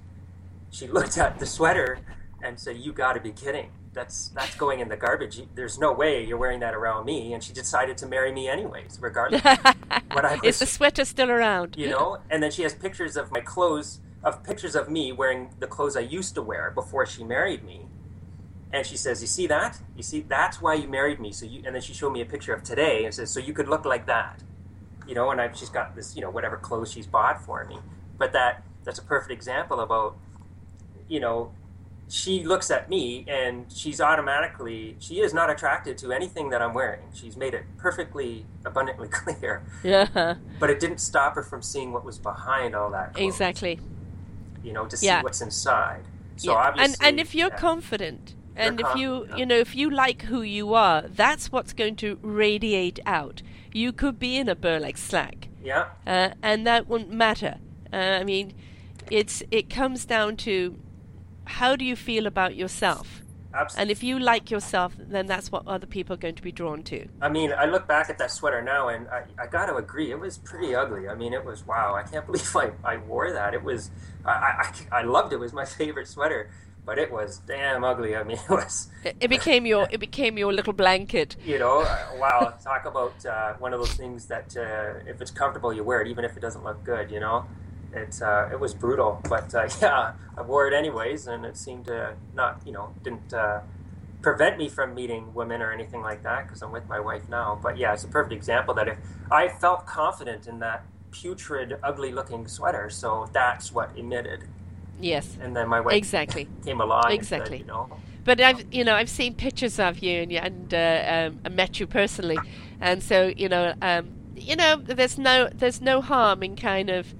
she <laughs> looked at the sweater and said, "You got to be kidding! That's that's going in the garbage. There's no way you're wearing that around me." And she decided to marry me anyways, regardless. <laughs> what I Is the sweater still around? you know. And then she has pictures of my clothes, of pictures of me wearing the clothes I used to wear before she married me. And she says, "You see that? You see that's why you married me." So you, and then she showed me a picture of today and says, "So you could look like that." You know, and I, she's got this, you know, whatever clothes she's bought for me. But that that's a perfect example about, you know, she looks at me and she's automatically she is not attracted to anything that I'm wearing. She's made it perfectly abundantly <laughs> clear. Yeah, But it didn't stop her from seeing what was behind all that. clothes, exactly. You know, to see Yeah. what's inside. So Yeah. And and if you're yeah. confident, and if you you know if you like who you are, that's what's going to radiate out. You could be in a burlap slack. yeah, uh, and that wouldn't matter. Uh, I mean, it's it comes down to how do you feel about yourself, absolutely. and if you like yourself, then that's what other people are going to be drawn to. I mean, I look back at that sweater now, and I, I got to agree, it was pretty ugly. I mean, it was wow. I can't <laughs> believe I, I wore that. It was, I, I, I loved it. It was my <laughs> favorite sweater, but it was damn ugly. I mean, <laughs> it was, It, became your it became your little blanket. you know, uh, wow. Talk about uh, one of those things that uh, if it's comfortable, you wear it, even if it doesn't look good. You know, it uh, it was brutal, but uh, <laughs> yeah, I wore it anyways, and it seemed to not, you know, didn't. Uh, prevent me from meeting women or anything like that because I'm with my wife now. But yeah, it's a perfect example that if I felt confident in that putrid, ugly looking sweater, so that's what emitted. Yes, And then my wife exactly. came along Exactly. said, you know, But I've you know I've seen pictures of you and and uh, um, I met you personally, and so you know um, you know there's no there's no harm in kind of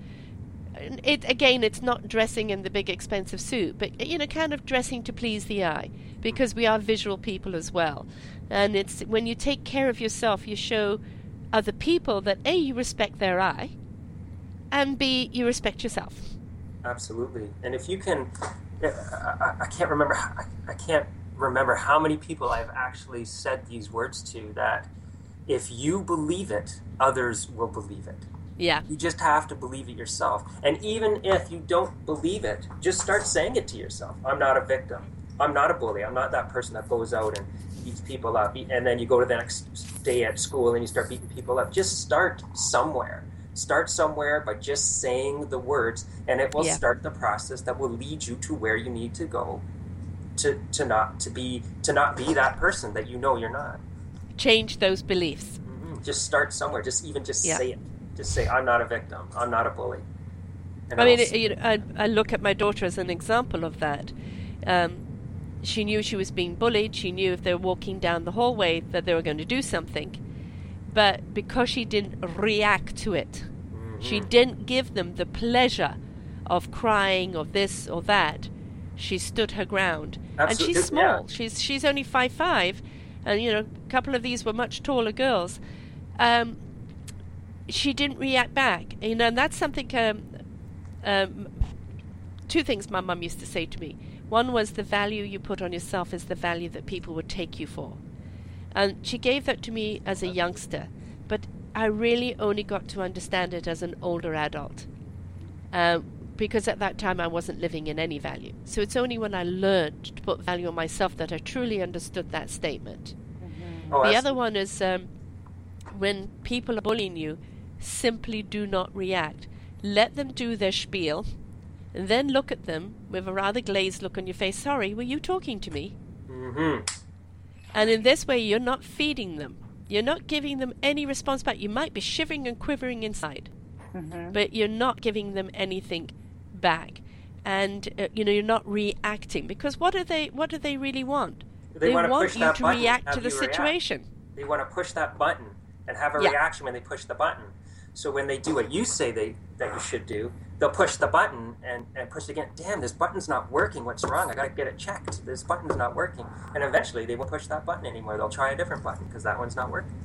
it again it's not dressing in the big expensive suit, but you know kind of dressing to please the eye because we are visual people as well, and it's when you take care of yourself you show other people that a you respect their eye, and b you respect yourself. Absolutely. And if you can, I, I, can't remember, I, I can't remember how many people I've actually said these words to that if you believe it, others will believe it. Yeah, You just have to believe it yourself. And even if you don't believe it, just start saying it to yourself. I'm not a victim. I'm not a bully. I'm not that person that goes out and beats people up. And then you go to the next day at school and you start beating people up. Just start somewhere. Start somewhere by just saying the words, and it will Yeah. start the process that will lead you to where you need to go. To, to not to be to not be that person that you know you're not. change those beliefs. Mhm. Just start somewhere. Just even just Yeah. say it. Just say, "I'm not a victim. I'm not a bully." And I mean, it, you know, I, I look at my daughter as an example of that. Um, she knew she was being bullied. She knew if they were walking down the hallway that they were going to do something. But because she didn't react to it, she Mhm. didn't give them the pleasure of crying or this or that. She stood her ground, and she's small. yeah. She's she's only five five, and you know, a couple of these were much taller girls. Um, she didn't react back. You know, and that's something um, um, two things my mum used to say to me. One was the value you put on yourself is the value that people would take you for. And she gave that to me as a youngster, but I really only got to understand it as an older adult. Um, because at that time I wasn't living in any value. So it's only when I learned to put value on myself that I truly understood that statement. Mm-hmm. Oh, the other one is um, when people are bullying you, simply do not react. Let them do their spiel, and then look at them with a rather glazed look on your face. Sorry, were you talking to me? Mm-hmm. And in this way, you're not feeding them. You're not giving them any response back. You might be shivering and quivering inside, mm-hmm. but you're not giving them anything back. And uh, you know you're not reacting because what do they what do they really want? They, they want, want you to react to the situation. React. They want to push that button and have a yeah. reaction when they push the button. So when they do what you say they that you should do, they'll push the button and, and push it again. Damn, this button's not working. What's wrong? I got to get it checked. This button's not working. And eventually they won't push that button anymore. They'll try a different button because that one's not working.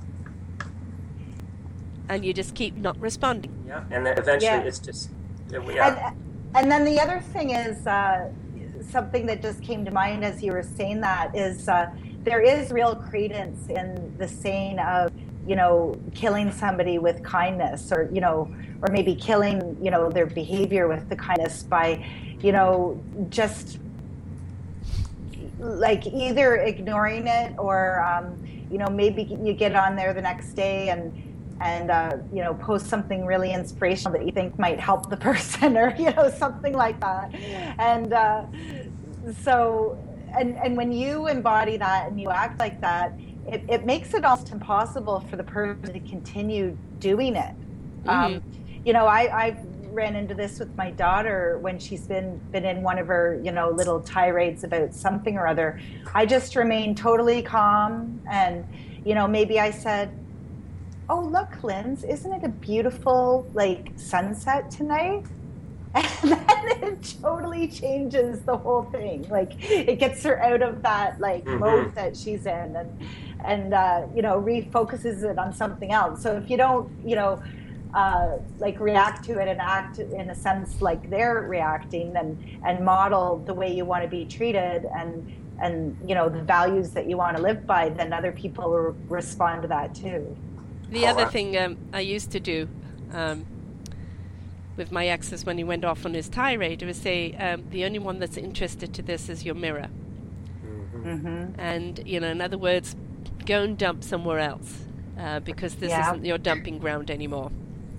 And you just keep not responding. Yeah, and then eventually yeah. it's just yeah. And, and then the other thing is uh, something that just came to mind as you were saying that is uh, there is real credence in the saying of you know killing somebody with kindness or you know or maybe killing you know their behavior with the kindness by you know just like either ignoring it or um, you know maybe you get on there the next day and and uh, you know post something really inspirational that you think might help the <laughs> person or you know something like that. And uh, so and and when you embody that and you act like that it, it makes it almost impossible for the person to continue doing it. Mm-hmm. um, you know I, I've ran into this with my daughter when she's been been in one of her you know little tirades about something or other. I just remain totally calm and you know maybe i said oh look Linz isn't it a beautiful like sunset tonight? <laughs> And then it totally changes the whole thing. Like it gets her out of that like mm-hmm. mode that she's in. And and uh, you know refocuses it on something else so if you don't you know uh, like react to it and act in a sense like they're reacting and and model the way you want to be treated and and you know the values that you want to live by then other people will respond to that too the other thing um, I used to do um, with my exes when he went off on his tirade was say, um, the only one that's interested to this is your mirror. Mm-hmm. Mm-hmm. And, you know, in other words, go and dump somewhere else uh, because this yeah. isn't your dumping ground anymore.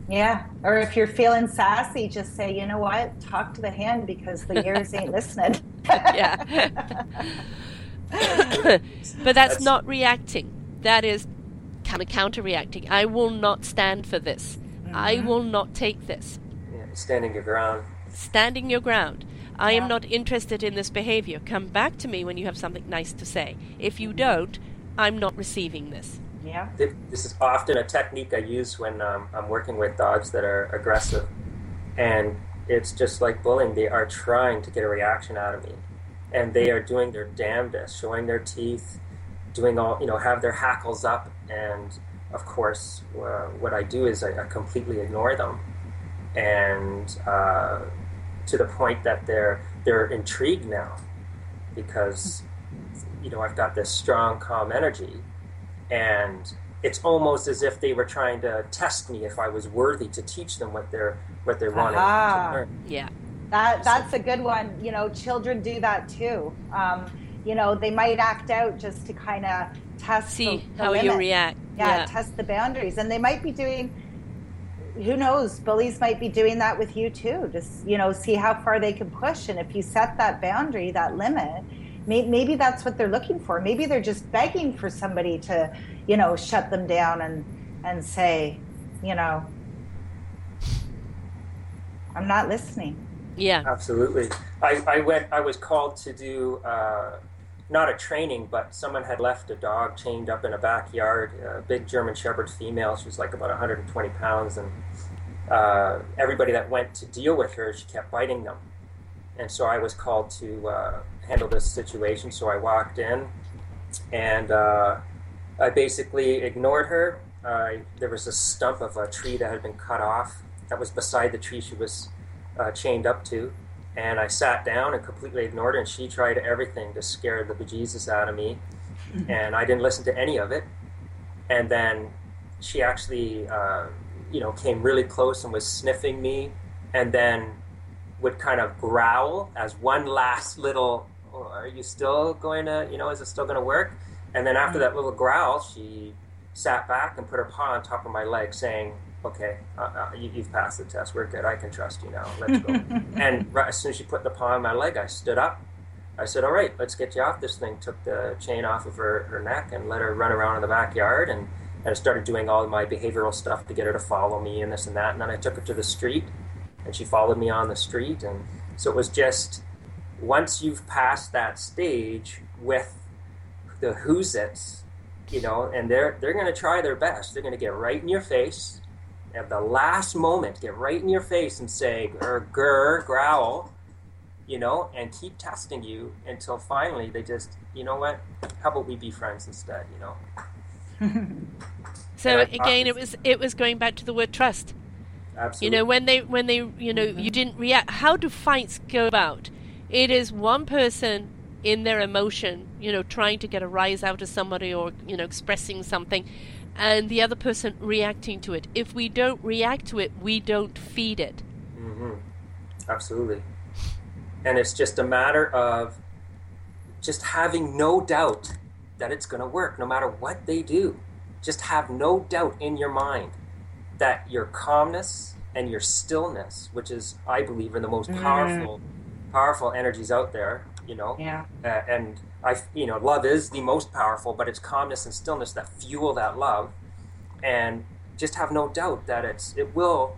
Yeah. Or if you're feeling sassy, just say, you know what, talk to the hand because the ears ain't <laughs> listening. yeah. <laughs> but that's, that's not reacting. That is kind of counter reacting. I will not stand for this. Mm-hmm. I will not take this. Yeah, standing your ground. Standing your ground. I yeah. am not interested in this behavior. Come back to me when you have something nice to say. If you don't, I'm not receiving this. Yeah. This is often a technique I use when um, I'm working with dogs that are aggressive. And it's just like bullying. They are trying to get a reaction out of me. And they are doing their damnedest, showing their teeth, doing all, you know, have their hackles up and of course, uh, what I do is I, I completely ignore them, and uh, to the point that they're they're intrigued now because you know I've got this strong, calm energy, and it's almost as if they were trying to test me if I was worthy to teach them what they're what they're wanting to learn. Yeah, that that's a good one. You know, children do that too. Um, you know, they might act out just to kind of test see the, the how limit. you react. Yeah, yeah, test the boundaries, and they might be doing. Who knows? Bullies might be doing that with you too. Just you know, see how far they can push, and if you set that boundary, that limit, maybe that's what they're looking for. Maybe they're just begging for somebody to, you know, shut them down and and say, you know, I'm not listening. Yeah, absolutely. I, I went. I was called to do. Uh, not a training, but someone had left a dog chained up in a backyard, a big German Shepherd female. She was like about 120 pounds, and uh, everybody that went to deal with her, she kept biting them. And so I was called to uh, handle this situation. So I walked in, and uh, I basically ignored her. there was a stump of a tree that had been cut off that was beside the tree she was uh, chained up to And I sat down and completely ignored her, and she tried everything to scare the bejesus out of me. And I didn't listen to any of it. And then she actually, uh, you know, came really close and was sniffing me, and then would kind of growl as one last little, oh, "Are you still going to, you know, is it still going to work?" And then after that little growl, she sat back and put her paw on top of my leg, saying, "Okay, uh, uh, you, have passed the test. We're good. I can trust you now. Let's go." <laughs> and right, as soon as she put the paw on my leg, I stood up. I said, "All right, let's get you off this thing." Took the chain off of her, her neck and let her run around in the backyard and and I started doing all my behavioral stuff to get her to follow me and this and that. And then I took her to the street, and she followed me on the street. And so it was just once you've passed that stage with the who's it's, you know, and they're they're going to try their best. They're going to get right in your face at the last moment, get right in your face and say grr, grr growl, you know, and keep testing you until finally they just, you know what? How about we be friends instead, you know? <laughs> so again, it was it was going back to the word trust. Absolutely. You know, when they when they you know you didn't react. How do fights go about? It is one person in their emotion, you know, trying to get a rise out of somebody or you know expressing something, and the other person reacting to it. If we don't react to it, we don't feed it. Mm-hmm. Absolutely. And it's just a matter of just having no doubt that it's going to work no matter what they do. Just have no doubt in your mind that your calmness and your stillness, which is, I believe, are the most mm. powerful, mm. Powerful energies out there. You know, yeah. Uh, and I, you know, love is the most powerful, but it's calmness and stillness that fuel that love, and just have no doubt that it's it will,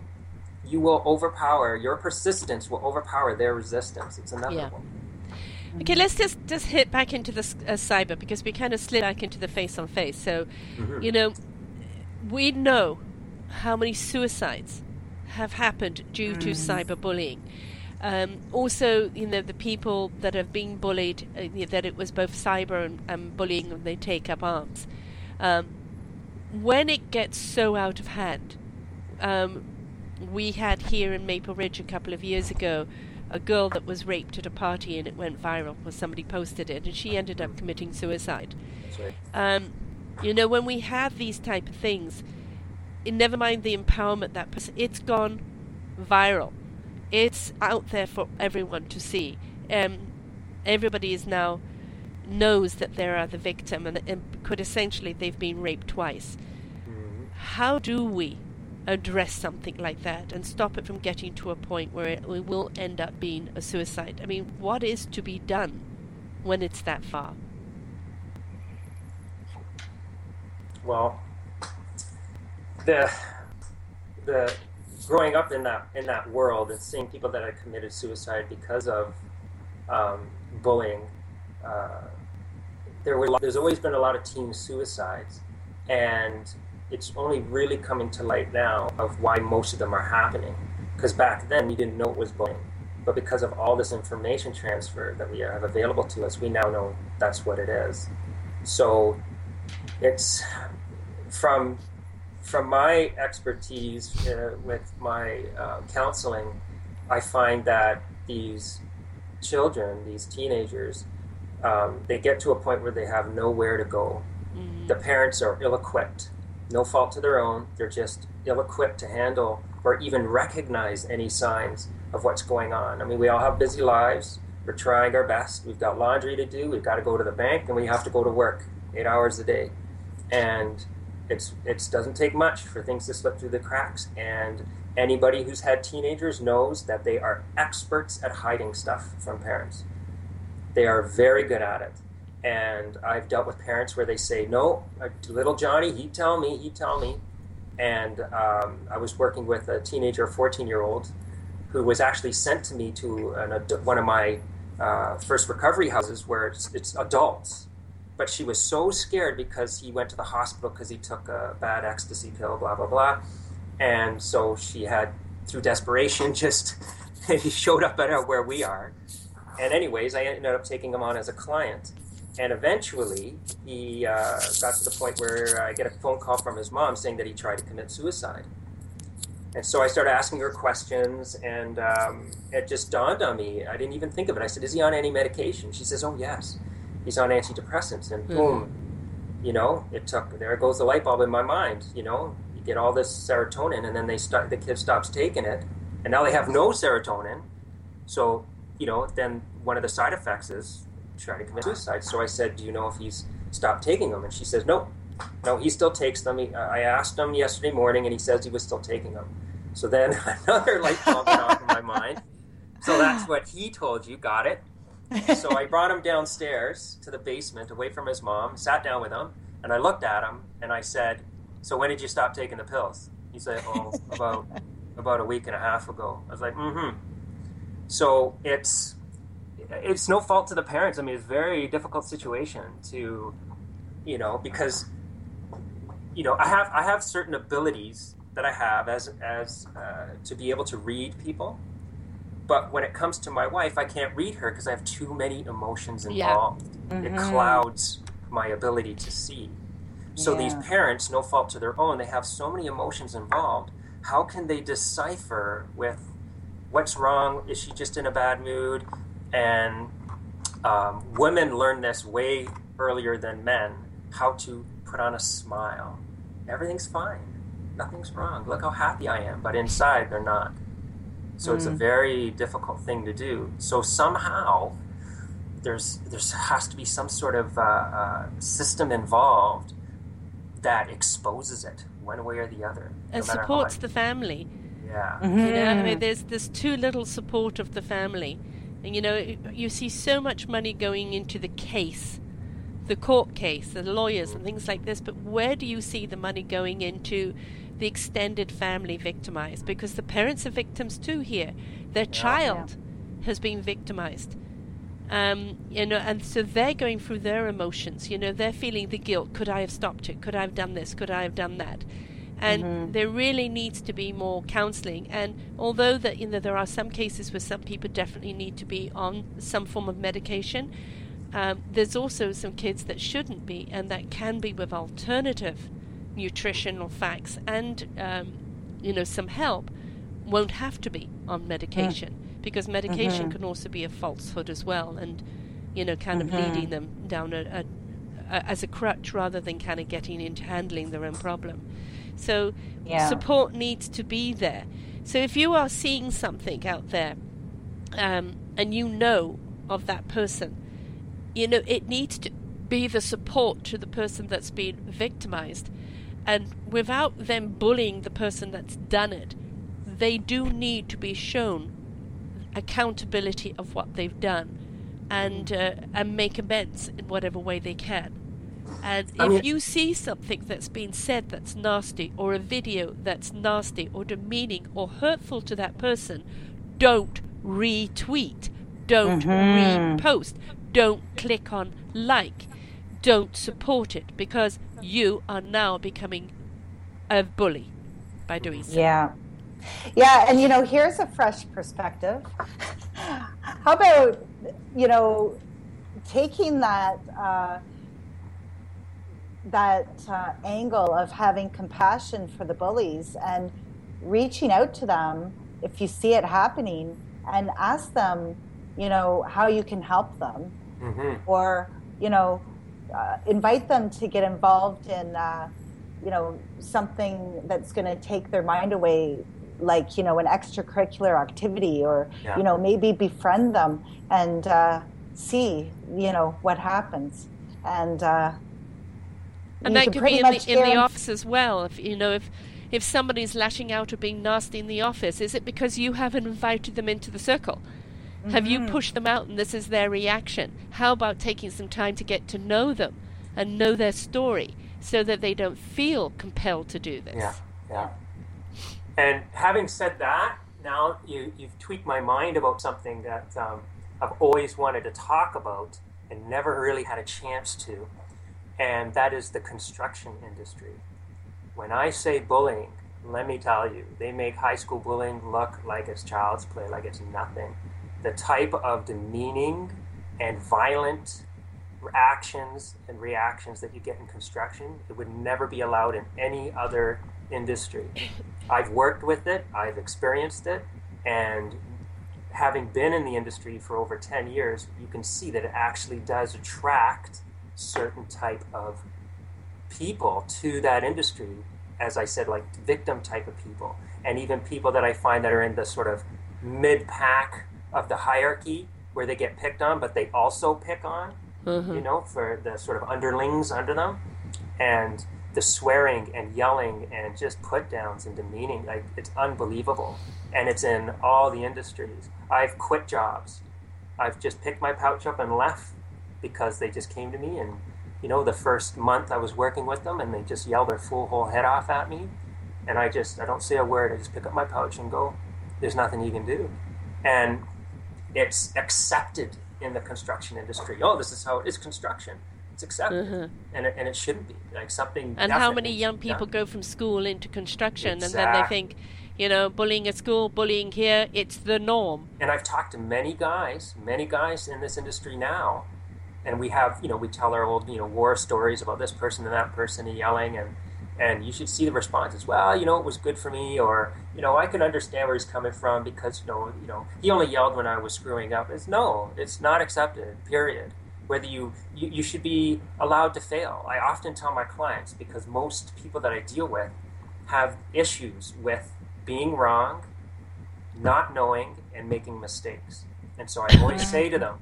you will overpower your persistence will overpower their resistance. It's inevitable. Yeah. Okay, let's just just hit back into the uh, cyber because we kind of slid back into the face on face. So, mm-hmm. you know, we know how many suicides have happened due mm. to cyberbullying. Um, also, you know, the people that have been bullied, uh, that it was both cyber and, and bullying, and they take up arms. Um, when it gets so out of hand, um, we had here in Maple Ridge a couple of years ago a girl that was raped at a party and it went viral because somebody posted it and she ended up committing suicide. Right. Um, you know, when we have these type of things, never mind the empowerment that person, it's gone viral. It's out there for everyone to see. Um, everybody is now knows that they are the victim and, and could essentially they've been raped twice. Mm-hmm. How do we address something like that and stop it from getting to a point where it will end up being a suicide? I mean, what is to be done when it's that far? Well, the the growing up in that in that world and seeing people that had committed suicide because of um, bullying, uh, there were there's always been a lot of teen suicides, and it's only really coming to light now of why most of them are happening. Because back then we didn't know it was bullying. But because of all this information transfer that we have available to us, we now know that's what it is. So it's from from my expertise uh, with my uh, counseling, I find that these children, these teenagers, um, they get to a point where they have nowhere to go. Mm-hmm. The parents are ill equipped no fault to their own. They're just ill equipped to handle or even recognize any signs of what's going on. I mean, we all have busy lives. We're trying our best. We've got laundry to do. We've got to go to the bank, and we have to go to work eight hours a day. And it's it doesn't take much for things to slip through the cracks. And anybody who's had teenagers knows that they are experts at hiding stuff from parents. They are very good at it and I've dealt with parents where they say, "No, little Johnny, he'd tell me, he'd tell me." And um, I was working with a teenager, 14 year old, who was actually sent to me to an, one of my uh, first recovery houses where it's, it's, adults. But she was so scared because he went to the hospital because he took a bad ecstasy pill, blah, blah, blah. And so she had, through desperation, <laughs> just he showed up at where we are. And, anyways, I ended up taking him on as a client and eventually, he uh, got to the point where I get a phone call from his mom saying that he tried to commit suicide. And so I started asking her questions, and um, it just dawned on me. I didn't even think of it. I said, "Is he on any medication?" She says, "Oh yes, he's on antidepressants." And Mhm. boom, you know, it took. There goes the light bulb in my mind. You know, you get all this serotonin, and then they start. The kid stops taking it, and now they have no serotonin. So, you know, then one of the side effects is try to commit suicide. So I said, "Do you know if he's stopped taking them?" And she says, "No, no, he still takes them." He, I asked him yesterday morning, and he says he was still taking them. So then <laughs> another light bulb went off in my mind. So that's what he told you. Got it. So I brought him downstairs to the basement, away from his mom. Sat down with him, and I looked at him, and I said, "So when did you stop taking the pills?" He said, "Oh, <laughs> about about a week and a half ago." I was like, "Mm-hmm." So it's it's no fault to the parents. I mean, it's a very difficult situation to, you know, because you know I have I have certain abilities that I have as as uh, to be able to read people, but when it comes to my wife, I can't read her because I have too many emotions Yeah. involved. It clouds my ability to see. So these parents, no fault to their own, they have so many emotions involved. How can they decipher with what's wrong? Is she just in a bad mood? And um, women learn this way earlier than men how to put on a smile. Everything's fine. Nothing's wrong. Look how happy I am. But inside, they're not. So it's a Mm. very difficult thing to do. So somehow, there's there's has to be some sort of uh, uh, system involved that exposes it one way or the other. no and matter supports the family. Yeah. You know, I mean, there's there's too little support of the family, and you know, you see so much money going into the case, the court case, the lawyers and things like this. But where do you see the money going into the extended family victimized? Because the parents are victims too here. Their child has been victimized. Um, you know, and so they're going through their emotions. You know, they're feeling the guilt. Could I have stopped it? Could I have done this? Could I have done that? And Mhm. there really needs to be more counselling. And although that you know there are some cases where some people definitely need to be on some form of medication, um, there's also some kids that shouldn't be, and that can be with alternative nutritional facts and um, you know some help. Won't have to be on medication because medication Mhm. can also be a falsehood as well, and you know kind of Mhm. leading them down a, a, a as a crutch rather than kind of getting into handling their own problem. So Yeah. support needs to be there. So if you are seeing something out there, um, and you know of that person, you know it needs to be the support to the person that's been victimized, and without them bullying the person that's done it, they do need to be shown accountability of what they've done, and uh, and make amends in whatever way they can. And I if mean- you see something that's been said that's nasty, or a video that's nasty, or demeaning, or hurtful to that person, don't retweet, don't Mhm. repost, don't click on like, don't support it because you are now becoming a bully by doing so. Yeah. Yeah, and you know, here's a fresh perspective. How about, you know, taking that uh, that uh, angle of having compassion for the bullies and reaching out to them if you see it happening and ask them, you know, how you can help them hmm or you know uh, invite them to get involved in uh, you know something that's going to take their mind away like you know an extracurricular activity or Yeah. you know maybe befriend them and uh, see you know what happens and uh, and that could be in the, in the office as well. If you know, if if somebody's lashing out or being nasty in the office, is it because you haven't invited them into the circle? Have you Mhm. pushed them out and this is their reaction? How about taking some time to get to know them and know their story so that they don't feel compelled to do this? Yeah, yeah. And having said that, now you, you've tweaked my mind about something that um, I've always wanted to talk about and never really had a chance to, and that is the construction industry. When I say bullying, let me tell you, they make high school bullying look like it's child's play, like it's nothing. The type of demeaning and violent actions and reactions that you get in construction, it would never be allowed in any other industry. I've worked with it, I've experienced it, and having been in the industry for over 10 years, you can see that it actually does attract certain type of people to that industry. As I said, like victim type of people, and even people that I find that are in the sort of mid pack of the hierarchy where they get picked on, but they also pick on, mm-hmm. you know, for the sort of underlings under them. And the swearing and yelling and just put downs and demeaning, like it's unbelievable. And it's in all the industries. I've quit jobs. I've just picked my pouch up and left because they just came to me and you know the first month I was working with them and they just yelled their full whole head off at me and I just I don't say a word I just pick up my pouch and go there's nothing you can do and it's accepted in the construction industry oh this is how it is construction it's accepted, mm-hmm. and, it, and it shouldn't be like something. And how many young people go from school into construction, exactly. and then they think, you know, bullying at school, bullying here, it's the norm. And I've talked to many guys, many guys in this industry now, and we have, you know, we tell our old, you know, war stories about this person and that person and yelling, and and you should see the responses. Well, you know, it was good for me, or you know, I can understand where he's coming from because you know, you know, he only yelled when I was screwing up. It's no, it's not accepted. Period whether you, you, you should be allowed to fail. I often tell my clients because most people that I deal with have issues with being wrong, not knowing, and making mistakes. And so I always say to them,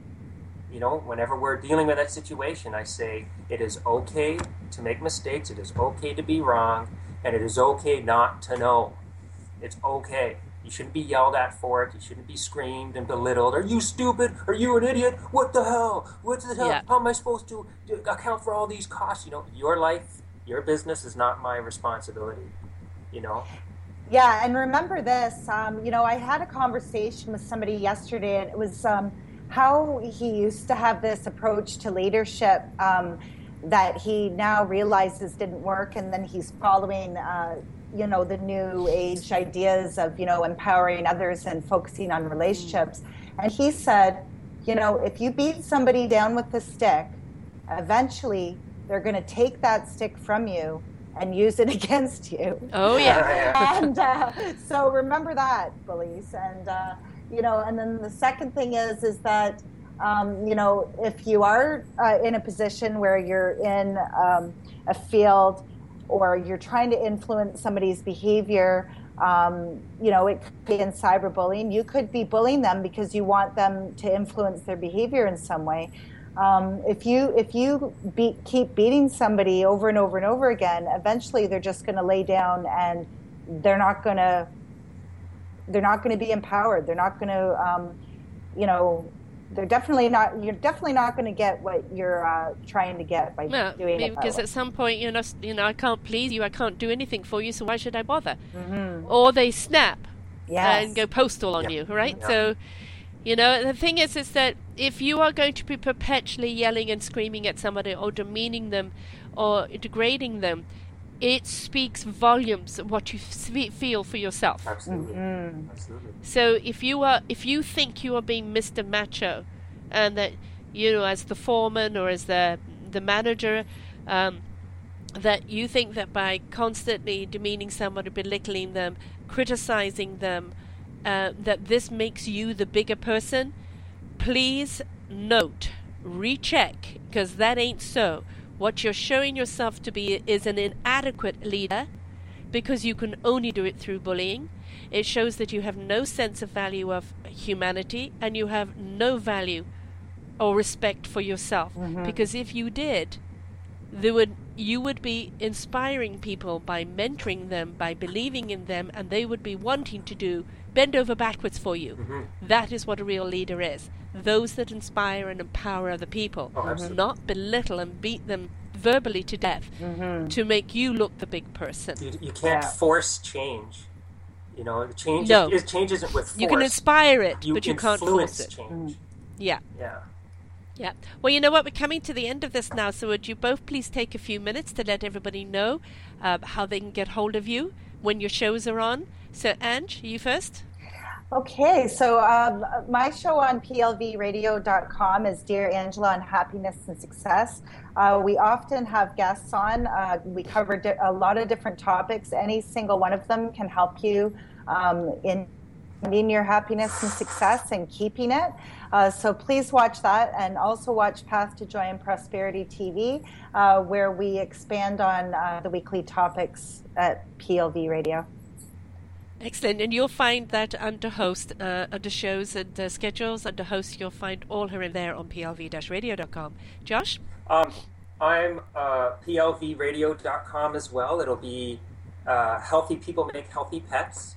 you know, whenever we're dealing with that situation, I say it is okay to make mistakes, it is okay to be wrong, and it is okay not to know. It's okay. You shouldn't be yelled at for it. You shouldn't be screamed and belittled. Are you stupid? Are you an idiot? What the hell? What the hell? Yeah. How am I supposed to account for all these costs? You know, your life, your business is not my responsibility. You know. Yeah, and remember this. Um, you know, I had a conversation with somebody yesterday, and it was um, how he used to have this approach to leadership. Um, that he now realizes didn't work, and then he's following uh, you know the new age ideas of you know empowering others and focusing on relationships. And he said you know if you beat somebody down with a stick eventually they're going to take that stick from you and use it <laughs> against you. Oh yeah. <laughs> And uh, so remember that bullies and uh, you know and then the second thing is is that um, you know if you are uh, in a position where you're in um, a field or you're trying to influence somebody's behavior um, you know, it could be in cyberbullying. You could be bullying them because you want them to influence their behavior in some way. Um, if you if you beat, keep beating somebody over and over and over again, eventually they're just going to lay down and they're not going to they're not going to be empowered. They're not going to um, you know they're definitely not you're definitely not going to get what you're uh, trying to get by well, doing it because at some point you know you know I can't please you I can't do anything for you so why should I bother mm-hmm. or they snap yes. and go postal on you right so you know the thing is is that if you are going to be perpetually yelling and screaming at somebody or demeaning them or degrading them it speaks volumes of what you feel for yourself. Absolutely. Mm-hmm. Absolutely. So if you are, if you think you are being Mr. Macho, and that you know, as the foreman or as the the manager, um, that you think that by constantly demeaning somebody, belittling them, criticizing them, uh, that this makes you the bigger person, please note, recheck, because that ain't so. What you're showing yourself to be is an inadequate leader because you can only do it through bullying. It shows that you have no sense of value of humanity and you have no value or respect for yourself. Mm-hmm. Because if you did, there would you would be inspiring people by mentoring them, by believing in them, and they would be wanting to do bend over backwards for you. Mm-hmm. That is what a real leader is. Those that inspire and empower other people, oh, not belittle and beat them verbally to death mm-hmm. to make you look the big person. You, you can't yeah. force change. You know, change no. is, change isn't with force. You can inspire it, you but you can't force it. Change. Mm. Yeah. Yeah. Yeah. Well, you know what? We're coming to the end of this now, so would you both please take a few minutes to let everybody know uh, how they can get hold of you when your shows are on? So, Ange, you first. Okay, so um, my show on plvradio.com is Dear Angela on Happiness and Success. Uh, we often have guests on. Uh, we cover di- a lot of different topics. Any single one of them can help you um, in your happiness and success and keeping it. Uh, so please watch that and also watch Path to Joy and Prosperity TV, uh, where we expand on uh, the weekly topics at PLV Radio. Excellent. And you'll find that under host, uh, under shows and uh, schedules, under host, you'll find all her in there on plv-radio.com. Josh? Um, I'm uh, plvradio.com as well. It'll be uh, Healthy People Make Healthy Pets.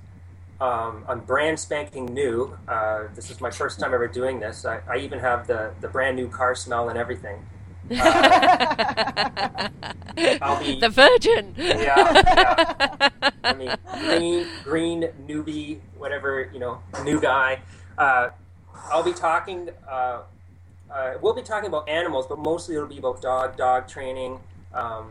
Um, I'm brand spanking new. Uh, this is my first time ever doing this. I, I, even have the, the brand new car smell and everything. Uh, be <laughs> the virgin. Yeah, yeah. <laughs> I mean, green, green newbie, whatever you know, new guy. Uh, I'll be talking. Uh, uh, we'll be talking about animals, but mostly it'll be about dog, dog training. Um,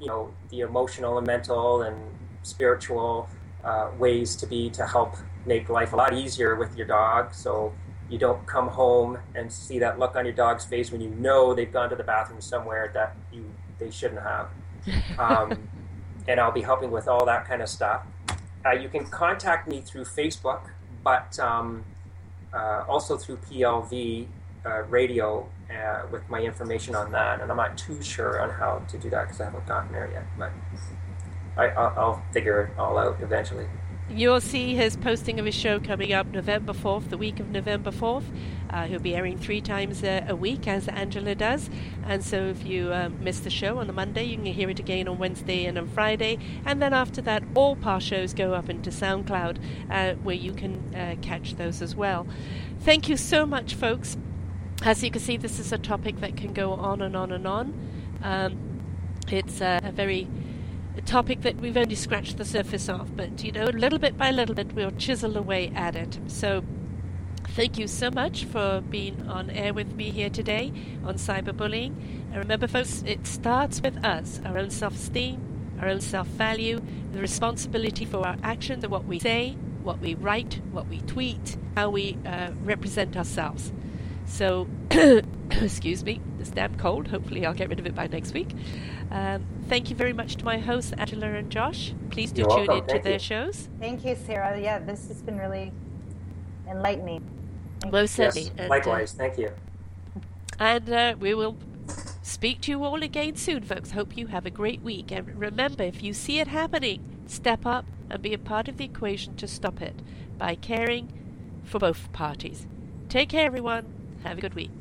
you know, the emotional and mental and spiritual uh, ways to be to help make life a lot easier with your dog. So you don't come home and see that look on your dog's face when you know they've gone to the bathroom somewhere that you they shouldn't have. Um, <laughs> and I'll be helping with all that kind of stuff. Uh, you can contact me through Facebook, but um, uh, also through PLV uh, radio uh, with my information on that. And I'm not too sure on how to do that because I haven't gotten there yet. But I, will figure it all out eventually. You'll see his posting of his show coming up November 4th, the week of November 4th. Uh, he'll be airing three times a, a, week, as Angela does. And so if you uh, miss the show on the Monday, you can hear it again on Wednesday and on Friday. And then after that, all past shows go up into SoundCloud, uh, where you can uh, catch those as well. Thank you so much, folks. As you can see, this is a topic that can go on and on and on. Um, it's a very a topic that we've only scratched the surface of, but you know, little bit by little bit, we'll chisel away at it. So, thank you so much for being on air with me here today on cyberbullying. And remember, folks, it starts with us our own self esteem, our own self value, the responsibility for our actions and what we say, what we write, what we tweet, how we uh, represent ourselves. So, <coughs> excuse me, this damn cold. Hopefully, I'll get rid of it by next week. Um, thank you very much to my hosts, Angela and Josh. Please do You're tune in to their shows. Thank you, Sarah. Yeah, this has been really enlightening. Most certainly. Yes, likewise. Uh, thank you. And uh, we will speak to you all again soon, folks. Hope you have a great week. And remember, if you see it happening, step up and be a part of the equation to stop it by caring for both parties. Take care, everyone. Have a good week.